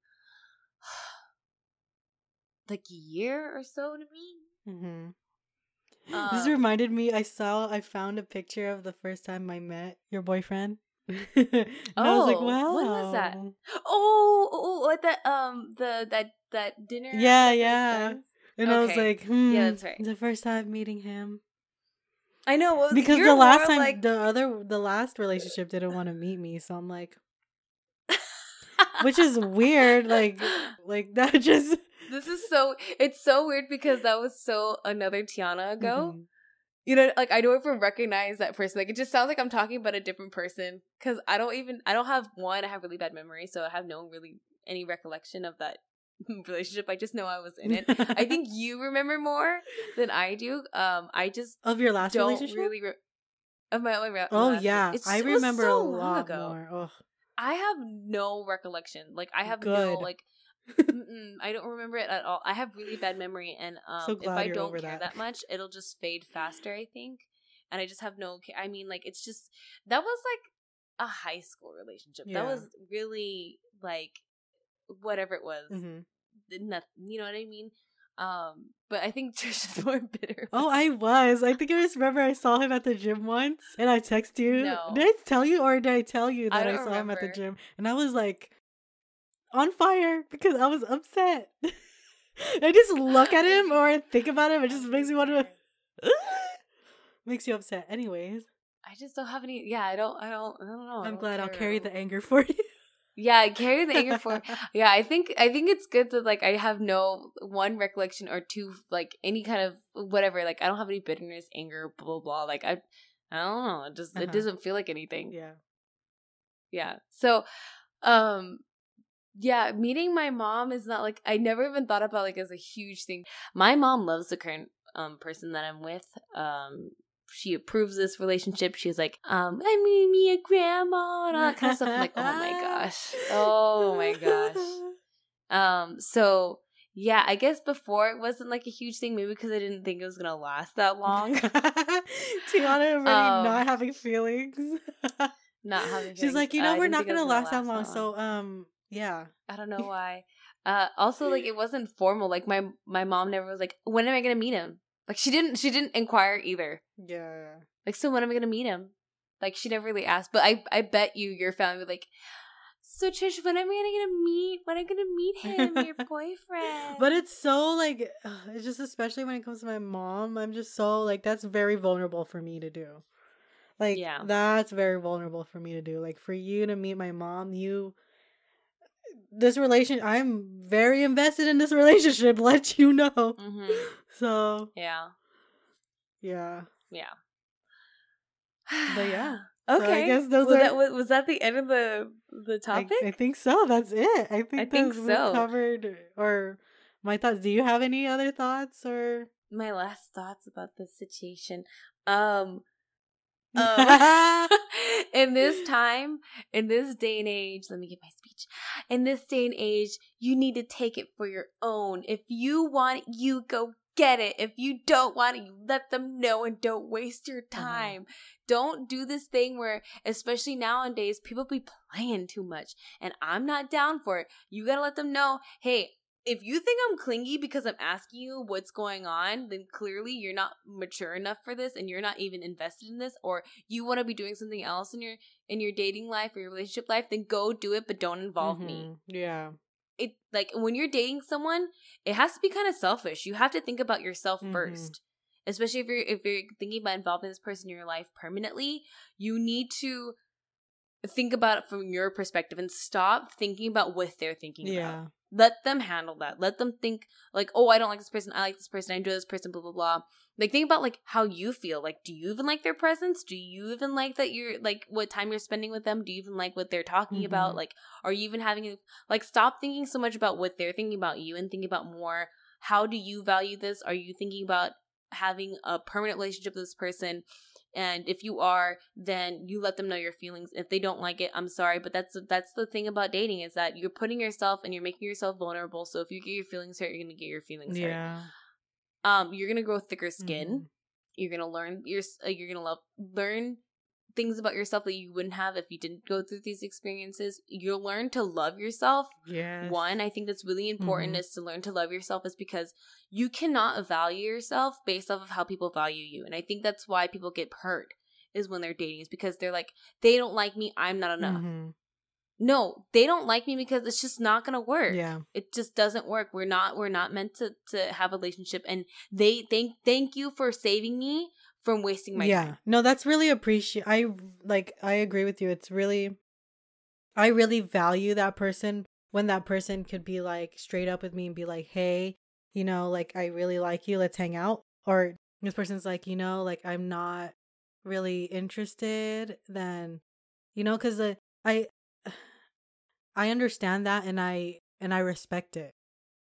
like a year or so to meet. Mm-hmm. this Um, reminded me. I saw. I found a picture of the first time I met your boyfriend. and I was like, Oh, wow. when was that? Oh, oh, oh, at the um the that that dinner. Yeah, yeah. friends? And I was like, hmm. Yeah, that's right. The first time meeting him. I know well, Because the last time, like the other, the last relationship didn't want to meet me, so I'm like, which is weird. Like, like that just this is so it's so weird because that was so another Tiana ago. Mhm. You know, like I don't even recognize that person. Like it just sounds like I'm talking about a different person because I don't even I don't have one. I have really bad memory, so I have no really any recollection of that relationship. I just know I was in it. I think you remember more than I do. Um, I just of your last don't relationship. really. Re- of my own. Re- oh yeah, it's- I remember so a long lot ago. more. Oh, I have no recollection. Like I have no like. I don't remember it at all. I have really bad memory, and um, So if I don't care that. that. much, it'll just fade faster. I think, and I just have no. I mean, like it's just that was like a high school relationship. Yeah. That was really like whatever it was. Mhm. Nothing. You know what I mean? Um, but I think Trish is more bitter. Oh, I was. I think I just remember I saw him at the gym once, and I text you. No. Did I tell you, or did I tell you that I, don't saw him at the gym? And I was like, on fire because I was upset. I just look at him or think about him. It just makes me want to. makes you upset. Anyways, I just don't have any. Yeah, I don't. I don't. I don't know. I I'm glad I'll carry the anger for you. Yeah, I carry the anger for. Yeah, I think I think it's good that like I have no one recollection or two like any kind of whatever. Like I don't have any bitterness, anger, blah blah blah. Like I, I don't know. It just Uh-huh. it doesn't feel like anything. yeah. Yeah. So, um, yeah, meeting my mom is not like I never even thought about like as a huge thing. My mom loves the current um person that I'm with. Um, she approves this relationship. She's like, um, I mean, me a grandma and all that kind of stuff. I'm like, oh my gosh, oh my gosh. Um, so yeah, I guess before it wasn't like a huge thing, maybe because I didn't think it was gonna last that long. Tiana already Um, not having feelings. Not having. Feelings. She's like, you Uh, know, I we're not gonna was last that long. So, um, yeah. I don't know why. Uh, also, like it wasn't formal. Like my my mom never was like, "When am I gonna meet him?" Like she didn't she didn't inquire either. Yeah. Like, so when am I gonna meet him? Like she never really asked. But I I bet you your family would like. So Trish, when am I gonna meet? When am I gonna meet him, your boyfriend? But it's so like it's just especially when it comes to my mom, I'm just so like that's very vulnerable for me to do. Like Yeah. that's very vulnerable for me to do. Like for you to meet my mom, you this relation I'm very invested in this relationship, let you know. hmm So, Yeah, yeah. yeah. But yeah. So Okay. I guess those was are that was, was that the end of the the topic? I think so. That's it. I think, I think so. covered or my thoughts. Do you have any other thoughts or My last thoughts about this situation. Um, Um, in this time, in this day and age, let me get my speech. In this day and age, you need to take it for your own. If you want it, you go get it. If you don't want it, you let them know and don't waste your time. Don't do this thing where, especially nowadays, people be playing too much. And I'm not down for it. You gotta let them know, hey, if you think I'm clingy because I'm asking you what's going on, then clearly you're not mature enough for this and you're not even invested in this or you want to be doing something else in your in your dating life or your relationship life, then go do it but don't involve mm-hmm. me. Yeah. It like when you're dating someone, it has to be kind of selfish. You have to think about yourself mm-hmm. first. Especially if you're if you're thinking about involving this person in your life permanently, you need to think about it from your perspective and stop thinking about what they're thinking yeah. about. Let them handle that. Let them think like, oh, I don't like this person. I like this person. I enjoy this person. Blah blah blah. Like think about like how you feel. Like, do you even like their presence? Do you even like that you're like what time you're spending with them? Do you even like what they're talking mm-hmm. about? Like, are you even having like stop thinking so much about what they're thinking about you and think about more how do you value this? Are you thinking about having a permanent relationship with this person? And if you are then you let them know your feelings if they don't like it i'm sorry but that's that's the thing about dating is that you're putting yourself and you're making yourself vulnerable so if you get your feelings hurt you're gonna get your feelings yeah. hurt um you're gonna grow thicker skin mm-hmm. you're gonna learn you're uh, you're gonna love learn things about yourself that you wouldn't have if you didn't go through these experiences. You'll learn to love yourself. Yeah. One, I think that's really important mm-hmm. is to learn to love yourself is because you cannot value yourself based off of how people value you. And I think that's why people get hurt is when they're dating is because they're like, they don't like me, I'm not enough. Mm-hmm. No, they don't like me because it's just not gonna work. Yeah. It just doesn't work. We're not we're not meant to to have a relationship and they thank thank you for saving me from wasting my yeah. time. No, that's really appreciate. I like. I agree with you. It's really, I really value that person when that person could be like straight up with me and be like, "Hey, you know, like I really like you. Let's hang out." Or this person's like, you know, like I'm not really interested. Then, you know, because uh, I, I understand that and I and I respect it,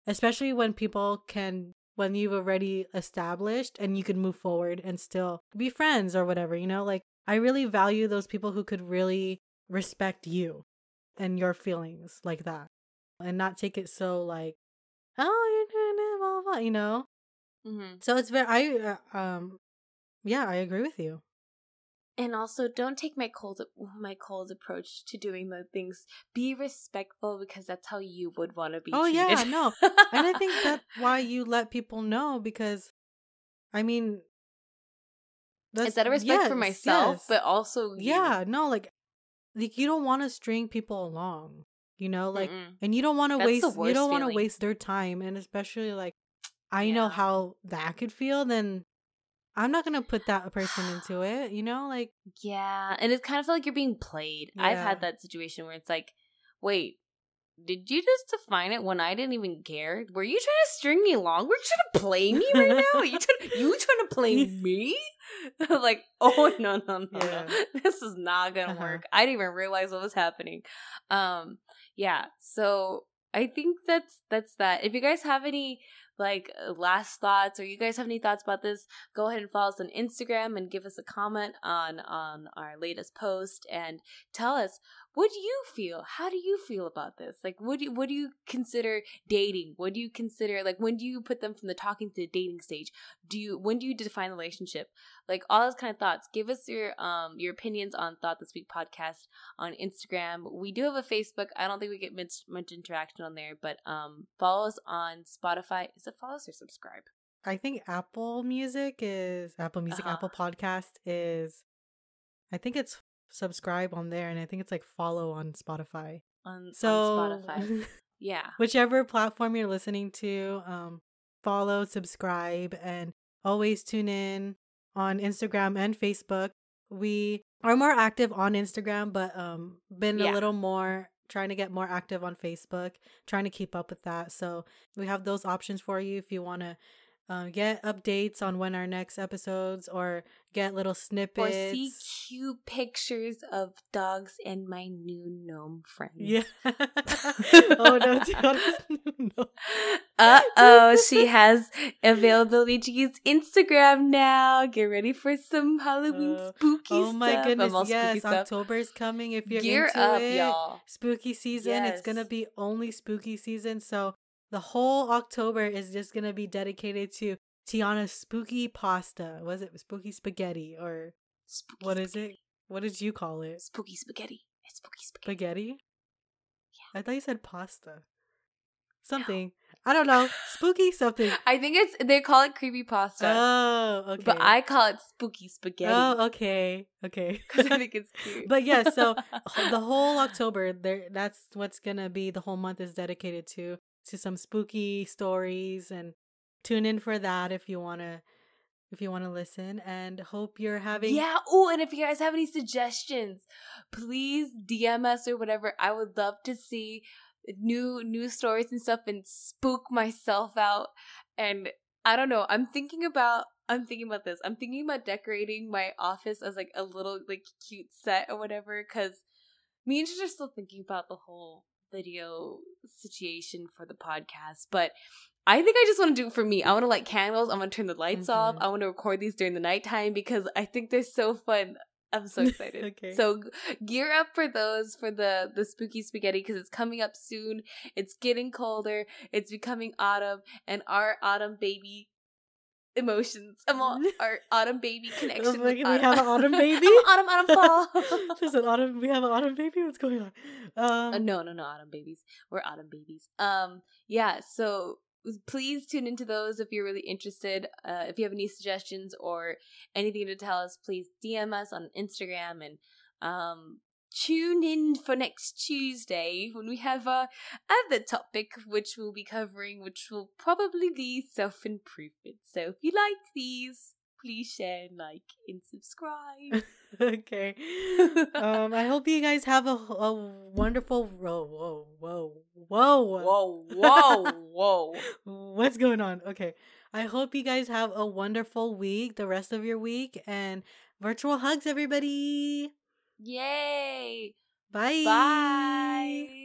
especially when people can when you've already established and you can move forward and still be friends or whatever, you know? Like, I really value those people who could really respect you and your feelings like that and not take it so like, oh, you're doing it, blah, blah, you know? Mm-hmm. So it's very, I, uh, um, yeah, I agree with you and also don't take my cold my cold approach to doing the things be respectful because that's how you would want to be oh, treated. oh treated. yeah no and i think that's why you let people know because i mean that's, is that a respect yes, for myself yes. but also you. yeah no like like you don't want to string people along you know like Mm-mm. and you don't want to waste you don't want to waste their time and especially like i yeah. know how that could feel then I'm not gonna put that person into it, you know, like yeah, and it kind of feel like you're being played. Yeah. I've had that situation where it's like, wait, did you just define it when I didn't even care? Were you trying to string me along? Were you trying to play me right now? Are you trying, you trying to play me? like, oh no no no yeah. no, this is not gonna uh-huh. work. I didn't even realize what was happening. Um, yeah, so I think that's that's that. If you guys have any like uh, last thoughts or you guys have any thoughts about this go ahead and follow us on instagram and give us a comment on on our latest post and tell us what do you feel? How do you feel about this? Like what do you, what do you consider dating? What do you consider like when do you put them from the talking to the dating stage? Do you when do you define the relationship? Like all those kind of thoughts. Give us your um your opinions on thought this week podcast on instagram. We do have a facebook. I don't think we get much, much interaction on there but um follow us on spotify. Is it follow us or subscribe? I think apple music is apple music uh-huh. apple podcast is i think it's subscribe on there, and I think it's like follow on Spotify. On, so, on Spotify. yeah. Whichever platform you're listening to, um, follow, subscribe, and always tune in on Instagram and Facebook. We are more active on Instagram, but um, been yeah. a little more trying to get more active on Facebook, trying to keep up with that. So we have those options for you if you want to uh, get updates on when our next episodes or get little snippets or see cute pictures of dogs and my new gnome friend. Yeah. oh no, no. Uh oh, she has availability to use Instagram now. Get ready for some Halloween uh, spooky oh my stuff. goodness, yes, October's coming. If you're Gear into up, it, y'all. spooky season. Yes. It's gonna be only spooky season, so the whole October is just gonna be dedicated to Tiana's spooky pasta. Was it spooky spaghetti or spooky what spaghetti. is it? What did you call it? Spooky spaghetti. It's spooky spaghetti. Spaghetti? Yeah. I thought you said pasta. Something. I don't know. Spooky something. I think it's they call it creepy pasta. Oh, okay. But I call it spooky spaghetti. Oh, okay. Okay. Because I think it's cute. but yeah, so the whole October, there that's what's gonna be the whole month is dedicated to to some spooky stories and tune in for that if you wanna if you wanna listen and hope you're having Yeah. Oh, and if you guys have any suggestions, please DM us or whatever. I would love to see new new stories and stuff and spook myself out. And I don't know. I'm thinking about I'm thinking about this. I'm thinking about decorating my office as like a little like cute set or whatever. Cause me and Trish are still thinking about the whole video situation for the podcast, but I think I just want to do it for me. I want to light candles. I want to turn the lights off. Mhm. I want to record these during the nighttime because I think they're so fun. I'm so excited. Okay. So gear up for those for the the spooky spaghetti because it's coming up soon. It's getting colder. It's becoming autumn, and our autumn baby emotions. I'm all, our autumn baby connection. Oh with my God, we have an autumn baby? autumn, autumn, fall. There's an autumn we have an autumn baby? What's going on? Um Uh, no, no, no, autumn babies. We're autumn babies. Um, yeah. So please tune into those if you're really interested. Uh, if you have any suggestions or anything to tell us, please DM us on Instagram and um tune in for next Tuesday when we have our other topic, which we'll be covering, which will probably be self improvement. So if you like these. Please share, like, and subscribe. okay. Um, I hope you guys have a, a wonderful. Whoa, whoa, whoa, whoa, whoa, whoa, whoa. What's going on? Okay. I hope you guys have a wonderful week, the rest of your week, and virtual hugs, everybody. Yay! Bye. Bye.